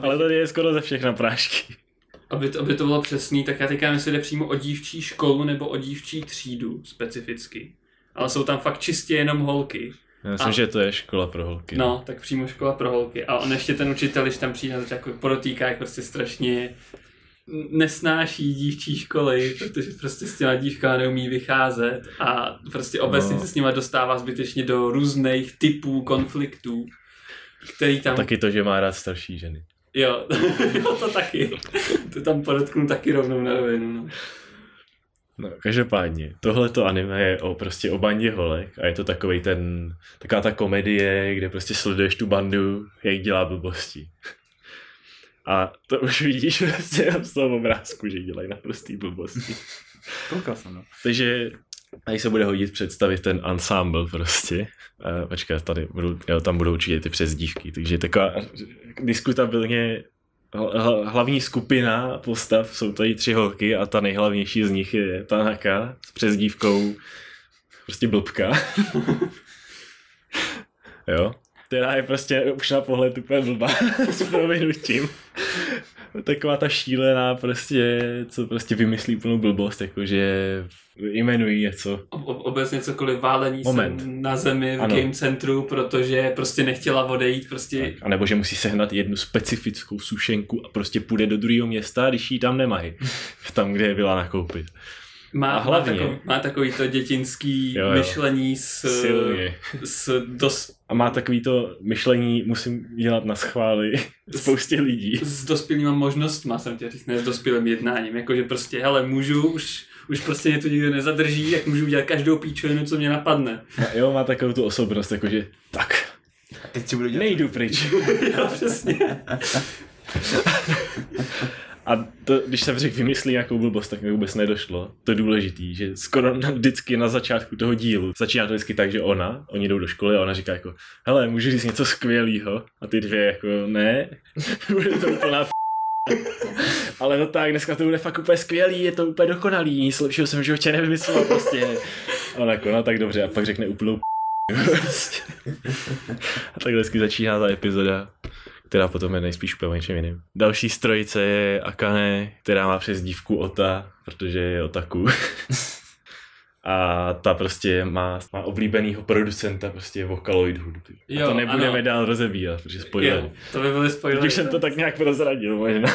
Ale tady je skoro ze všech na prášky. Aby to, aby to bylo přesný, tak já teďka nevím, jestli jde přímo o dívčí školu nebo o dívčí třídu specificky. Ale jsou tam fakt čistě jenom holky. Já myslím, A- že to je škola pro holky. No, tak přímo škola pro holky. A on ještě ten učitel, když tam přijde, tak jako podotýká, jak prostě strašně nesnáší dívčí školy, protože prostě s těma dívkama neumí vycházet a prostě obecně No. se s nima dostává zbytečně do různých typů konfliktů, který tam... Taky to, že má rád starší ženy. Jo, jo, to taky. To tam podotknu taky rovnou na rovinu. No. No, každopádně, tohleto anime je o prostě o bandě holek a je to takový ten, taková ta komedie, kde prostě sleduješ tu bandu, jak dělá blbosti. A to už vidíš prostě z toho obrázku, že dělají naprostý blbosti. Koukal jsem, no. Takže tady se bude hodit představit ten ensemble prostě. Uh, počkat, tady budou, jo, tam budou určitě ty přezdívky, takže taková diskutabilně hl- hl- hlavní skupina postav jsou tady tři holky a ta nejhlavnější z nich je Tanaka s přezdívkou prostě blbka. jo. která je prostě už na pohled úplně blbá s prominutím. Taková ta šílená prostě, co prostě vymyslí plnou blbost, jakože jmenují něco. Obecně cokoliv válení Moment. se na zemi v Ano. game centru, protože prostě nechtěla odejít, prostě A nebo že musí sehnat jednu specifickou sušenku a prostě půjde do druhého města, když ji tam nemají. Tam, kde je byla nakoupit. Má, a hlavně- má, takový, má takový to dětinský Jo, jo. myšlení s, Silně. s dos, A má takový to myšlení, musím dělat na schvály spoustě lidí. s dospělýma možnostma, jsem tě říct, ne s dospělým jednáním, jakože prostě, hele, můžu, už, už prostě mě to nikdo nezadrží, jak můžu udělat každou píčovinu, co mě napadne. A jo, má takovou tu osobnost, jakože tak, A teď si budu dělat. nejdu pryč. jo, přesně. A to, když se řekl vymyslí nějakou blbost, tak mi vůbec nedošlo. To je důležitý, že skoro na, vždycky na začátku toho dílu začíná to vždycky tak, že ona, oni jdou do školy a ona říká jako, hele, můžu říct něco skvělého? A ty dvě jako, ne, bude to úplná p... Ale no tak, dneska to bude fakt úplně skvělý, je to úplně dokonalý, nic lepšího jsem v životě nevymyslel prostě. A ona jako, no tak dobře, a pak řekne úplnou p... A takhle vždycky začíná ta epizoda která potom je nejspíš úplně o něčem jiným. Další strojice je Akane, která má přes dívku Ota, protože je otaku. A ta prostě má, má oblíbenýho producenta prostě Vocaloid hudby. A Jo, to nebudeme ano. dál rozebírat, protože spoiler. Jo, to by byly spoilery. už jsem to tak nějak prozradil možná,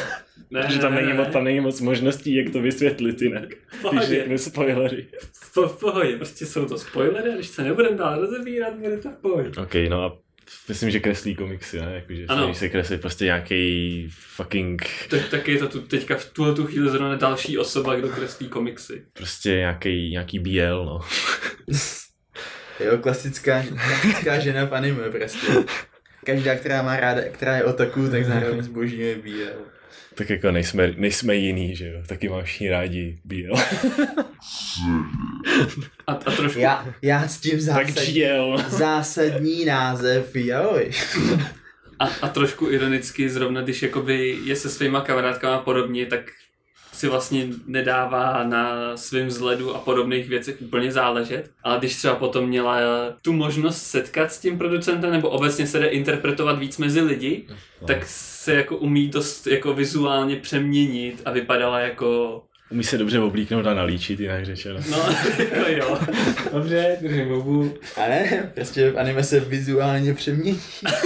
ne, protože tam není, moc, tam není moc možností, jak to vysvětlit jinak. Když řeknu spoilery. V, v pohodě, prostě jsou to spoilery, a když se nebudeme dál rozebírat, bude to v pohodě. OK, no a myslím, že kreslí komiksy, ne? Jakože Ano. se kreslit prostě nějaký fucking Tak, tak je to tu, teďka v tuhle tu chvíli zrovna další osoba, kdo kreslí komiksy. prostě nějaký, nějaký BL, no. Jo, klasická, klasická žena v anime prostě. Každá, která má ráda, která je otaku, tak zároveň zbožňuje BL. Tak jako nejsme, nejsme jiný, že jo? Taky mám všichni rádi BL. A, a trošku, Já, já s tím tak zásadní, zásadní název, joj. a, a trošku ironicky zrovna, když jakoby je se svýma kamarádkama podobně, tak si vlastně nedává na svém vzhledu a podobných věcech úplně záležet. Ale když třeba potom měla tu možnost setkat s tím producentem nebo obecně se jde interpretovat víc mezi lidi, No. tak se jako umí dost jako vizuálně přeměnit a vypadala jako Umí se dobře oblíknout a nalíčit, jinak řečeno. No, jako jo. Dobře, držím hubu. A ne, prostě v anime se vizuálně přemění.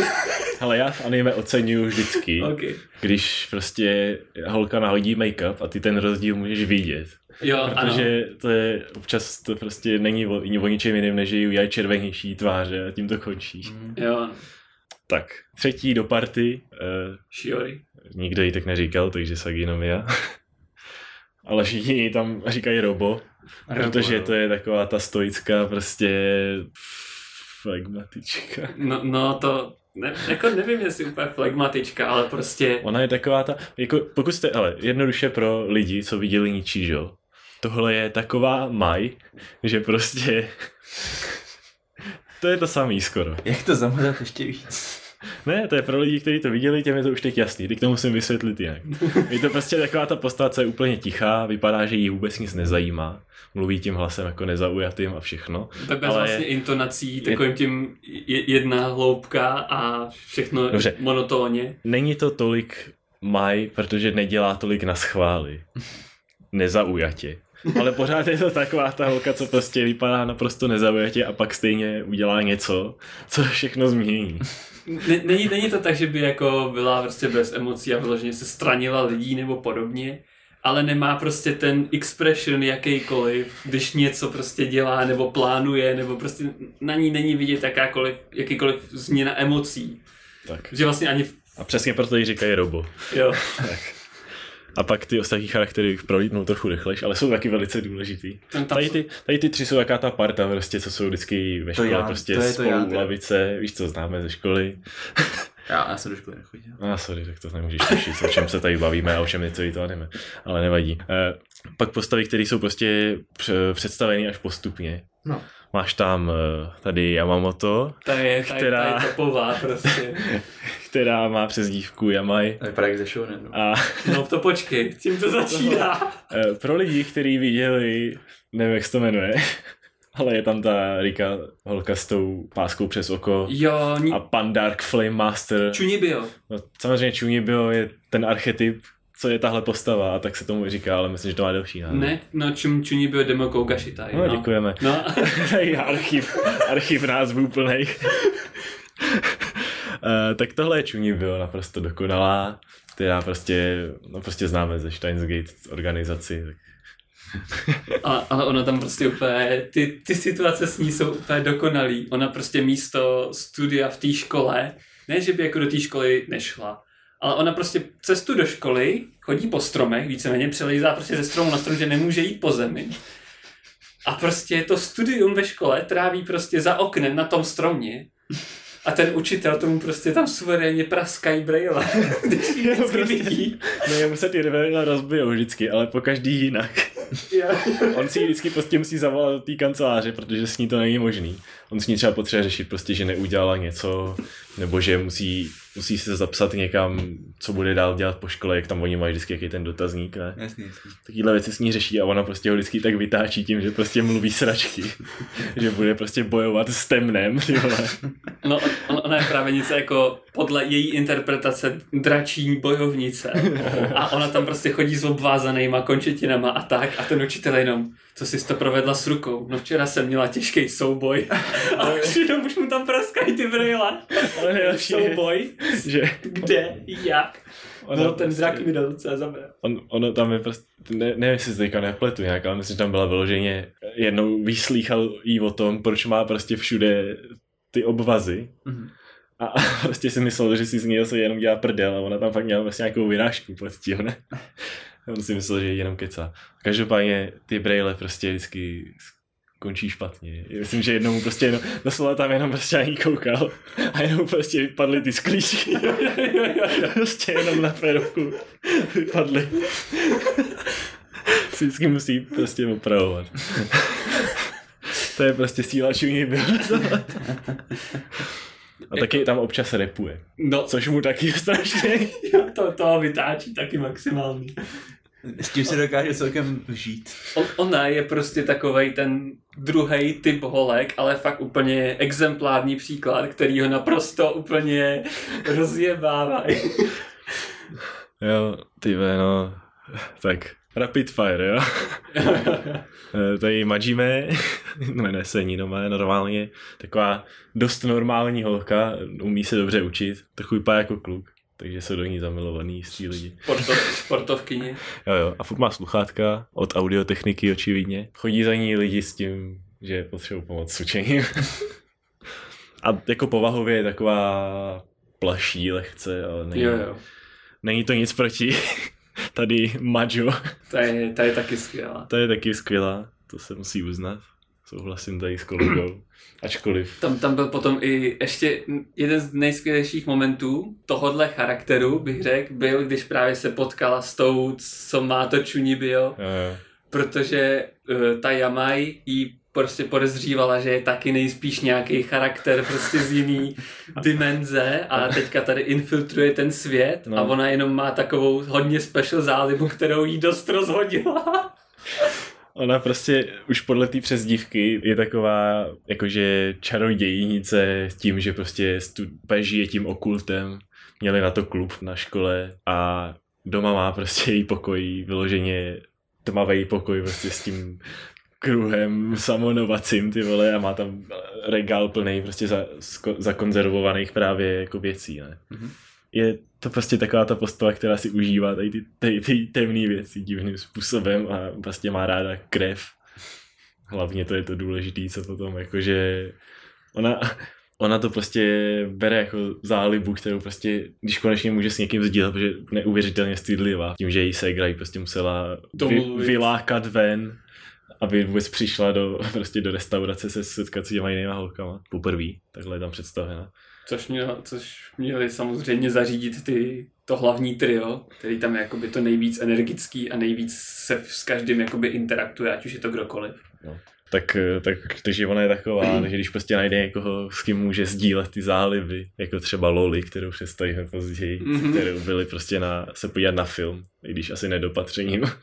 Ale já v anime oceňuju vždycky, OK. když prostě holka nahodí make-up a ty ten rozdíl můžeš vidět. Jo, ano. Protože to je, občas to prostě není o, o ničem jiném, než jí udělají červenější tváře a tím to končí. Jo, Tak, třetí do party, uh, Shiori. nikdo jí tak neříkal, takže Sagi jenom já. Ale všichni tam říkají Robo, protože to je taková ta stoická prostě flegmatička. No, no to, ne, jako nevím, jestli úplně flegmatička, ale prostě, Ona je taková ta, jako pokud jste, ale jednoduše pro lidi, co viděli Nichijou, tohle je taková maj, že prostě to je to samý skoro. Jak to zamotat ještě víc? Ne, to je pro lidi, kteří to viděli, těm je to už teď jasný, teď to musím vysvětlit jinak. Je to prostě taková ta postava, co je úplně tichá, vypadá, že jí vůbec nic nezajímá, mluví tím hlasem jako nezaujatým a všechno. tak bez ale- vlastně intonací, takovým tím je- jedna hloubka a všechno Dobře. monotónně. Není to tolik maj, protože nedělá tolik na schvály. Nezaujatě. Ale pořád je to taková ta holka, co prostě vypadá naprosto nezaujatě a pak stejně udělá něco, co všechno změní. Ne- Není, není to tak, že by jako byla prostě bez emocí a vyloženě se stranila lidí nebo podobně, ale nemá prostě ten expression jakýkoliv, když něco prostě dělá nebo plánuje, nebo prostě na ní není vidět jakákoliv, jakýkoliv změna emocí. Tak. Že vlastně ani, A přesně proto jí říkají Robo. jo, A pak ty ostatní charaktery prolítnou trochu rychlejš, ale jsou taky velice důležitý. ten Tady ty, tady ty tři jsou jaká ta parta, prostě, co jsou vždycky ve škole, já- prostě to je to spolu já, lavice, víš, co známe ze školy. Já, já jsem do školy nechodil. A sorry, tak to nemůžeš tušit, o čem se tady bavíme a o čem celý to anime. Ale nevadí. E, pak postavy, které jsou prostě pře- představeny až postupně. No. Máš tam e, tady Yamamoto, ta je, ta, Která- ta je topová prostě. která má přezdívku Yamai. To vypadá jak ze show, no. A No to počkej, tím to začíná. e, pro lidi, kteří viděli, nevím, jak se to jmenuje, Ale je tam ta Rika holka s tou páskou přes oko Jo, ní... a pan Dark Flame Master. Chunibyo. No, samozřejmě Chunibyo je ten archetyp, co je tahle postava, a tak se tomu říká, ale myslím, že to má delší název. Ne, no Chun, Chunibyo Demo Kogashitai. No, děkujeme. No. Tady archiv, archiv názvů plnej. Uh, tak tohle je Chunibyo naprosto dokonalá, která prostě, no prostě známe ze Steins Gate organizaci. Tak... A, ale ona tam prostě úplně, ty, ty situace s ní jsou úplně dokonalý. Ona prostě místo studia v té škole, ne, že by jako do té školy nešla, ale ona prostě cestu do školy chodí po stromech, víceméně přelejzá prostě ze stromu na strom, že nemůže jít po zemi. A prostě to studium ve škole tráví prostě za oknem na tom stromě. A ten učitel tomu prostě tam suverénně praskají brejle. Když jí vždycky prostě- vidí. No jemu se ty brejle rozbijou vždycky, ale po každý jinak. On si ji vždycky prostě musí zavolat do té kanceláře, protože s ní to není možný. On s ní třeba potřebuje řešit prostě, že neudělala něco, nebo že musí, musí se zapsat někam, co bude dál dělat po škole, jak tam oni mají vždycky jaký ten dotazník, ne? Jasný. Takovýhle věci s ní řeší a ona prostě ho vždycky tak vytáčí tím, že prostě mluví sračky. že bude prostě bojovat s temnem. No, on, ona je právě něco jako podle její interpretace dračí bojovnice. A ona tam prostě chodí s obvázanýma končetinama a tak. A ten učitel jenom, co jsi to provedla s rukou? No včera jsem měla těžký souboj. A už jenom už mu tam praskají ty brýle. Souboj? že Kde? Jak? ona No ten prostě- drak mi dal docela zabrat. On, ono tam je prostě, ne, nevím, jestli se teďka nepletu nějak, ale myslím, že tam byla vyloženě, jednou vyslýchal jí o tom, proč má prostě všude ty obvazy. Mhm. A, a prostě si myslel, že si z něj se jenom dělá prdel a ona tam fakt měla prostě nějakou vyrážku pod tím, ne? On si myslel, že jí jenom kecá. Každopádně ty brejle prostě vždycky končí špatně. Myslím, že jednou mu prostě jenom, doslova tam jenom prostě ani koukal a jenom prostě vypadly ty sklíčky. prostě jenom na férovku vypadly. Vždycky musí prostě opravovat. to je prostě síla čuní A taky tam občas repuje, No, což mu taky strašně jo, to, to vytáčí taky maximálně. S tím se dokáže celkem vžít. On, ona je prostě takovej ten druhý typ holek, ale fakt úplně exemplární příklad, který ho naprosto úplně rozjebávají. Jo, ty no. Tak, rapid fire, jo. Eh, Tady Majime, jmenuje se Ninome normálně, taková dost normální holka, umí se dobře učit, trochu vypadá jako kluk, takže jsou do ní zamilovaný jistý lidi. Sportov, sportovkyně. Jo, jo, a furt má sluchátka od audiotechniky očividně. Chodí za ní lidi s tím, že potřebují pomoc s učením. a jako povahově je taková plaší lehce, ale není, Jo, jo. není to nic proti tady Majo. Ta je, ta je taky skvělá. Ta je taky skvělá, to se musí uznat. Souhlasím tady s kolegou. Ačkoliv. Tam, tam byl potom i ještě jeden z nejskvělejších momentů tohodle charakteru, bych řekl, byl, když právě se potkala s tou, co má to Jo, jo. protože uh, ta Yamai jí prostě podezřívala, že je taky nejspíš nějaký charakter prostě z jiný dimenze a teďka tady infiltruje ten svět No. a ona jenom má takovou hodně special zálibu, kterou jí dost rozhodila. Ona prostě už podle té přezdívky je taková jakože čarodějnice s tím, že prostě stu, žije tím okultem. Měli na to klub na škole a doma má prostě její pokoj, vyloženě tmavý pokoj prostě s tím kruhem samonovacím, ty vole, a má tam regál plný prostě za, zakonzervovaných právě jako věcí, ne. Mhm. Je to prostě taková ta postava, která si užívá tady ty, ty, ty temné věci divným způsobem a prostě má ráda krev. Hlavně to je to důležité, co potom jakože ona, ona to prostě bere jako zálibu, kterou prostě, když konečně může s někým sdílet, protože neuvěřitelně stydlivá. Tím, že její ségra ji prostě musela vy, vylákat ven, aby vůbec přišla do, prostě do restaurace se setkat s těma jinýma holkama. Poprvé, takhle je tam představena. Což, měl, což měli samozřejmě zařídit ty, to hlavní trio, který tam je jakoby to nejvíc energický a nejvíc se s každým jakoby interaktuje, ať už je to kdokoliv. tak, eh, tak, takže ona je taková, takže když prostě najde někoho, s kým může sdílet ty záliby, jako třeba Loli, kterou představíme později, Mhm. mm-hmm. kterou byli prostě na, se podívat na film, i když asi nedopatřením.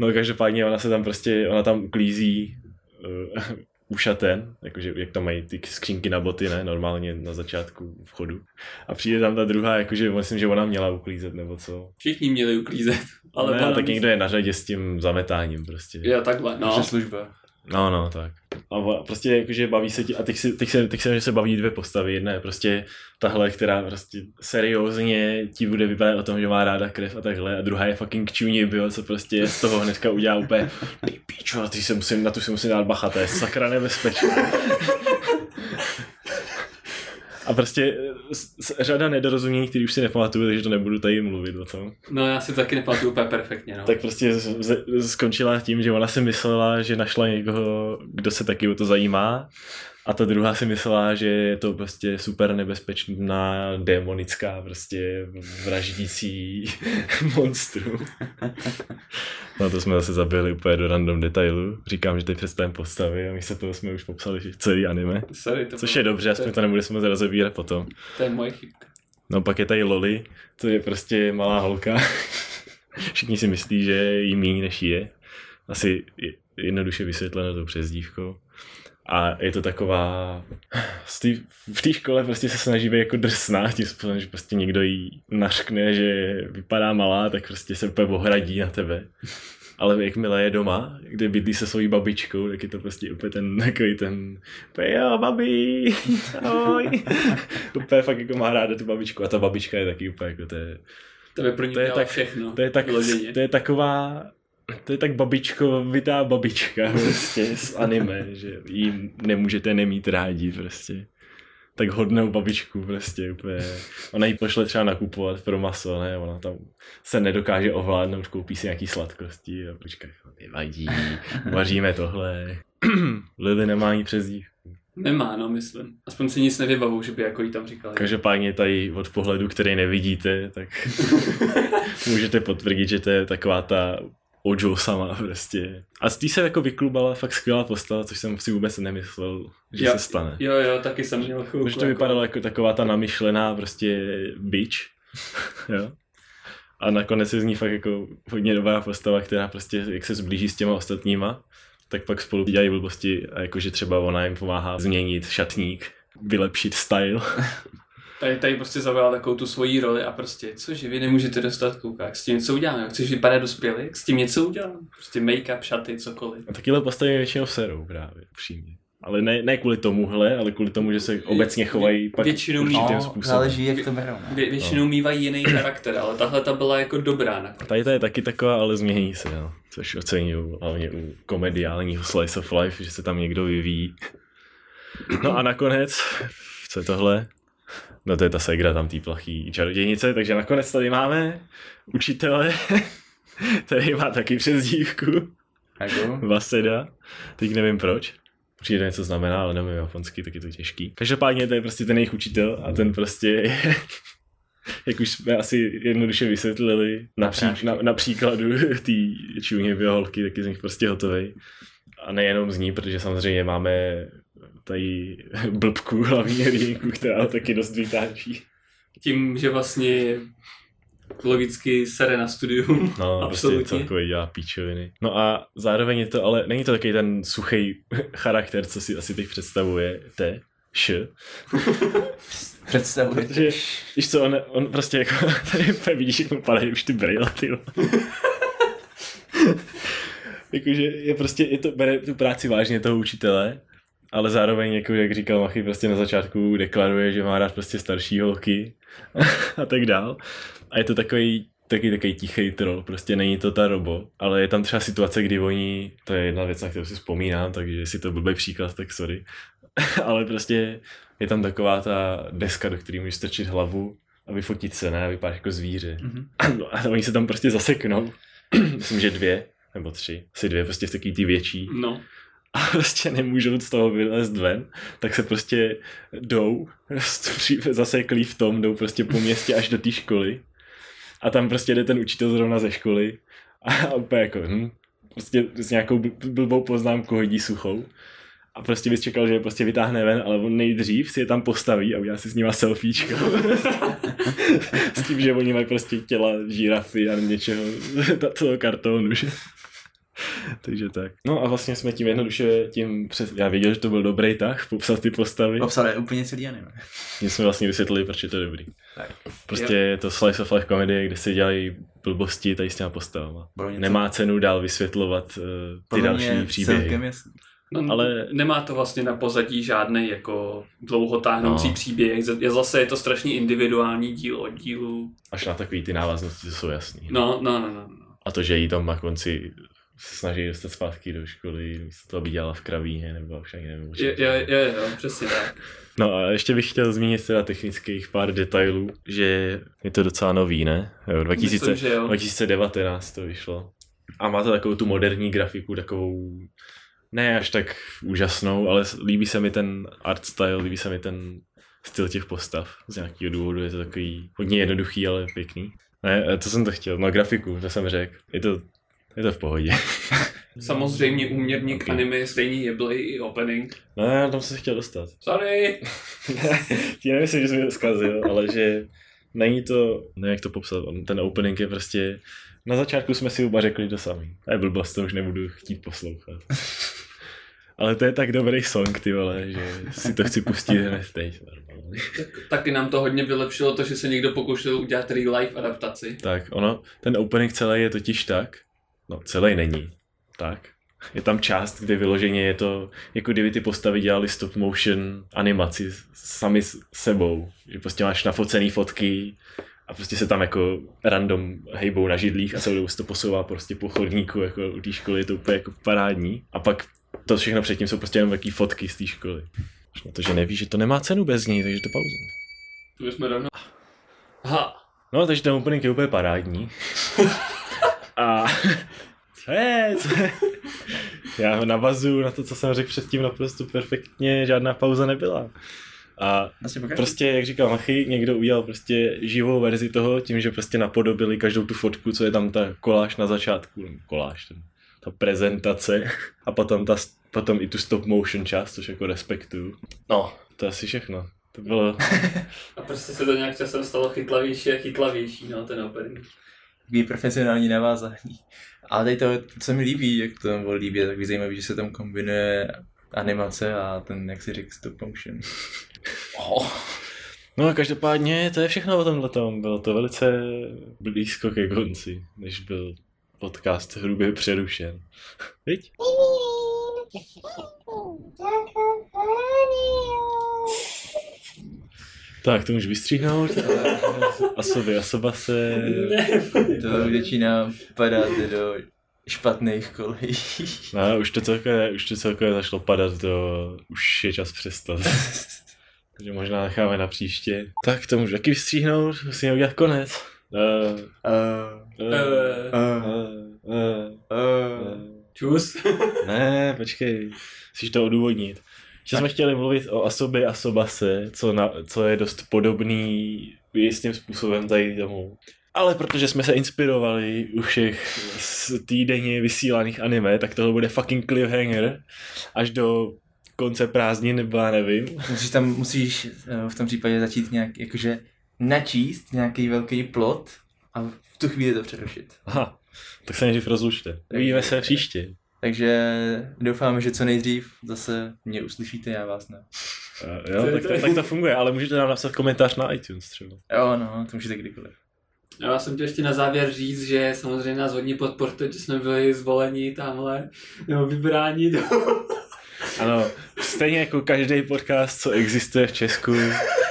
No každopádně ona se tam prostě, ona tam uklízí, eh, ušaten, jakože jak tam mají ty skřínky na boty, ne, normálně na začátku vchodu. A přijde tam ta druhá, jakože myslím, že ona měla uklízet nebo co. Všichni měli uklízet. Ale ne, ona tak někdo je na řadě s tím zametáním prostě. Jo, takhle, no. No. služba. No, no, tak. A prostě jakože baví se ti, a teď, si, teď, se, teď se, že se baví dvě postavy. Jedna je prostě tahle, která prostě seriózně ti bude vypadat o tom, že má ráda krev a takhle. A druhá je fucking čuní, bio, co prostě z toho hnedka udělá úplně ty píčo, na, ty se musím, na tu si musím dát bacha, to je sakra nebezpečné. A prostě s, s, řada nedorozumění, který už si nepamatuju, takže to nebudu tady mluvit o tom. No já si to taky nepamatuju úplně perfektně, no. Tak prostě z, z, skončila tím, že ona si myslela, že našla někoho, kdo se taky o to zajímá. A ta druhá si myslela, že je to prostě super nebezpečná, démonická, prostě vraždící monstrum. No to jsme zase zabili úplně do random detailu. Říkám, že teď představím postavy a místo toho jsme už popsali že celý anime. Sorry, to Což bylo- je dobře, aspoň to nebude jsme rozebírat potom. To je moje chybka. No pak je tady Loli, to je prostě malá holka. Všichni si myslí, že je jí méně než je. Asi je- jednoduše vysvětleno tou přezdívkou. A je to taková... tý- V té škole prostě se snaží být jako drsná, tím způsobem, že prostě někdo jí nařkne, že vypadá malá, tak prostě se úplně ohradí na tebe. Ale jakmile je doma, kde bydlí se svojí babičkou, tak je to prostě úplně ten takový ten jo, babi, ahoj. úplně fakt jako má ráda tu babičku a ta babička je taky úplně jako to je, To by pro ní To je tak- všechno. to je tak, to je taková, to je tak babičkovitá babička prostě z anime, že jí nemůžete nemít rádi prostě. Tak hodnou babičku prostě úplně. Ona jí pošle třeba nakupovat pro maso, ne? Ona tam se nedokáže ovládnout, koupí si nějaký sladkosti a počká, nevadí, vaříme tohle. Lily nemá ani přezdív. Nemá, no, myslím. Aspoň si nic nevybavu, že by jako jí tam říkali. Každopádně tady od pohledu, který nevidíte, tak můžete potvrdit, že to je taková ta Ojo sama prostě. A z té se jako vyklubala fakt skvělá postava, což jsem si vůbec nemyslel, že Jo, se stane. Jo, jo, taky jsem měl chvilku. Protože to vypadalo jako taková ta namyšlená prostě bitch. jo. A nakonec je z ní fakt jako hodně dobrá postava, která prostě, jak se zblíží s těma ostatníma, tak pak spolu dělají blbosti a jakože třeba ona jim pomáhá změnit šatník, vylepšit style. Tady, tady prostě zaujala takovou tu svoji roli a prostě, cože, vy nemůžete dostat koukák, s tím něco uděláme, chceš vypadat dospělý, s tím něco udělám, prostě make-up, šaty, cokoliv. A takyhle postavy většinou serou právě, upřímně. Ale ne, ne kvůli tomuhle, ale kvůli tomu, že se obecně chovají pak Většinou určitým No, způsobem. záleží, jak to berou. ne? Vě, většinou mývají jiný charakter, ale tahle ta byla jako dobrá nakonec. Tady to je taky taková, ale změní se, no. což oceňuju, hlavně u komediálního slice of life, že se tam někdo vyvíjí. No a nakonec, co je tohle? No to je ta segra tam tý plachý čarodějnice, takže nakonec tady máme učitele, který má taky přezdívku, Jako? Vaseda, teď nevím proč. Určitě to něco znamená, ale nevím japonsky, tak je to těžký. Každopádně to je prostě ten jejich učitel a ten prostě je, jak už jsme asi jednoduše vysvětlili, na, pří, na, na příkladu té čuně holky, tak je z nich prostě hotový. A nejenom z ní, protože samozřejmě máme tady blbku hlavní hrdinku, která ho taky dost vytáčí. Tím, že vlastně logicky sere na studium. No, Absolutně. prostě celkově dělá píčoviny. No a zároveň je to, ale není to takový ten suchý charakter, co si asi teď představujete. Š. Představujete. Protože, víš co, on, on prostě jako, tady vidíš, jak mu padají už ty brýle, ty. Jakože je prostě, je to, bere tu práci vážně toho učitele, ale zároveň, jako jak říkal Machy, prostě na začátku deklaruje, že má rád prostě starší holky a tak dál. A je to takový taky takový tichý troll, prostě není to ta robo, ale je tam třeba situace, kdy oni, to je jedna věc, na kterou si vzpomínám, takže jestli to blbý příklad, tak sorry, ale prostě je tam taková ta deska, do které můžeš strčit hlavu a vyfotit se, ne, a vypadáš jako zvíře. Mhm. No a oni se tam prostě zaseknou, myslím, že dvě, nebo tři, asi dvě, prostě v takový ty větší No. A prostě nemůžou z toho vylézt ven, tak se prostě jdou, zaseklí v tom, jdou prostě po městě až do té školy a tam prostě jde ten učitel zrovna ze školy a úplně jako, hm, prostě s nějakou bl- blbou poznámku hodí suchou a prostě bys čekal, že je prostě vytáhne ven, ale on nejdřív si je tam postaví a udělá si s nima selfiečko. s tím, že oni mají prostě těla žirafy a něčeho, toho kartonu, že? Takže tak. No a vlastně jsme tím jednoduše, tím přes... já věděl, že to byl dobrý tah, popsat ty postavy. Popsal je úplně celý anime. Tím jsme vlastně vysvětlili, proč je to dobrý. Tak. Prostě je to slice of life komedie, kde se dělají blbosti tady s těma postavama. Něco- Nemá cenu dál vysvětlovat uh, ty Podle další mě příběhy. Celkem jasný. No, Ale- nemá to vlastně na pozadí žádný jako dlouho táhnoucí No. no. příběh. Je zase je to strašně individuální díl od dílu. Až na takový ty návaznosti, co jsou jasný. No, no, no, no. no. A to, že jí tam na konci se snaží dostat zpátky do školy, místo toho, aby dělala v kravíně, nebo ani nevím. o čem Je, to je, bylo. je, jo, přesně tak. No a ještě bych chtěl zmínit teda technických pár detailů, že je to docela nový, ne? Jo, 2000, Myslím, že jo. 2019 to vyšlo. A má to takovou tu moderní grafiku, takovou ne až tak úžasnou, ale líbí se mi ten art style, líbí se mi ten styl těch postav. Z nějakého důvodu je to takový hodně jednoduchý, ale pěkný. Ne, co jsem to chtěl? No grafiku, to jsem řekl. Je to, je to v pohodě. Samozřejmě úměrník Okay. anime stejný je byl i opening. No já tam se chtěl dostat. Sorry! Ti nemyslím, že jsem to zkazil, ale že není to, nevím jak to popsat, ten opening je prostě, na začátku jsme si oba řekli to samý. To je blbost, to už nebudu chtít poslouchat. Ale to je tak dobrý song, ty vole, že si to chci pustit hned teď. Tak, taky nám to hodně vylepšilo to, že se někdo pokoušel udělat real life adaptaci. Tak, ono, ten opening celý je totiž tak, no celý není, tak. Je tam část, kde vyloženě je to, jako kdyby ty postavy dělali stop motion animaci sami s sebou. Že prostě máš nafocený fotky a prostě se tam jako random hejbou na židlích a celou dobu se to posouvá prostě po chodníku, jako u té školy je to úplně jako parádní. A pak to všechno předtím jsou prostě jenom takové fotky z té školy. Až na to, že nevíš, že to nemá cenu bez ní, takže to pauzím. Tu jsme rovnou. Aha, No, takže ten opening je úplně parádní. A co je? Co je? Já ho navazuju na to, co jsem řekl předtím naprosto perfektně, žádná pauza nebyla. A Asi pokračuj. prostě, jak říkal Machy, někdo udělal prostě živou verzi toho, tím, že prostě napodobili každou tu fotku, co je tam ta koláž na začátku, nebo koláž, ten, ta prezentace a potom, ta, potom i tu stop motion část, což jako respektuju. No, to je asi všechno. To bylo, a prostě se to nějak časem stalo chytlavější a chytlavější, no, ten opening. Takový profesionální navázání. Ale tady to, co mi líbí, jak to tam bylo líbí, je takový zajímavý, že se tam kombinuje animace a ten, jak si řekl, stop motion. Oh. No a každopádně to je všechno o tomhle tom. Bylo to velice blízko ke konci, než byl podcast hrubě přerušen. Viď? Tak, to můžu vystříhnout. Asoby, asoba se... To začíná padat do špatných kolejí. No, už to celkově, už to celkově začalo padat do... Už je čas přestat. Takže možná necháme na příště. Tak to můžu taky vystříhnout, musíme udělat konec. Uh, uh, uh. čus. Ne, počkej, musíš to odůvodnit. Že jsme chtěli mluvit o Asobě a Sobase, co, na, co je dost podobný jistým způsobem tady tomu. Ale protože jsme se inspirovali u všech z týdenně vysílaných anime, tak tohle bude fucking cliffhanger až do konce prázdnin, nebo já nevím. musíš tam, musíš eh, v tom případě začít nějak, jakože načíst nějaký velký plot a v tu chvíli to přerušit. Aha, tak se nejdřív rozlučte. Uvidíme se příště. Takže doufáme, že co nejdřív zase mě uslyšíte, já vás ne. Uh, jo, tak to, tak to funguje, ale můžete nám napsat komentář na iTunes třeba. Jo, no, to můžete kdykoliv. Já jsem chtěl ještě na závěr říct, že samozřejmě nás hodně podporujete, že jsme byli zvoleni tamhle, nebo vybráni do... Ano, stejně jako každý podcast, co existuje v Česku,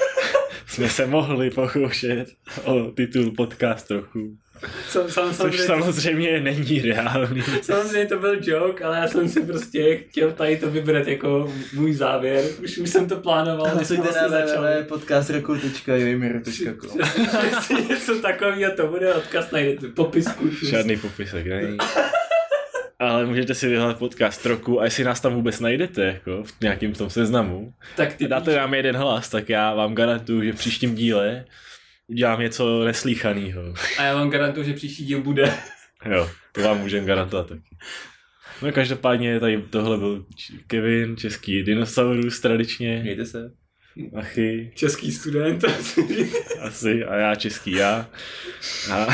jsme se mohli pokoušet o titul podcast trochu. Sam, sam, Což samozřejmě, samozřejmě není reálný. samozřejmě to byl joke, ale já jsem si prostě chtěl tady to vybrat jako můj závěr. Už, už jsem to plánoval, než na vlastně začali. podcastroku.jimir.com Jestli něco takového to bude, odkaz najdete v popisku. Žádný popisek, není. Ale můžete si vyhledat podcast roku a jestli nás tam vůbec najdete, jako v nějakém tom seznamu, Tak ty dáte nám jeden hlas, tak já vám garantuju, že v příštím díle udělám něco neslíchaného. A já vám garantuju, že příští díl bude. Jo, to vám můžem garantovat taky. No každopádně tady tohle byl Kevin, český dinosaurus tradičně, Mějte se. Achy, Český student. asi, a já český já. A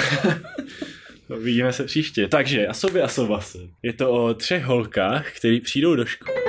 Vidíme se příště. Takže, Asoby Asobase. Je to o třech holkách, který přijdou do školy.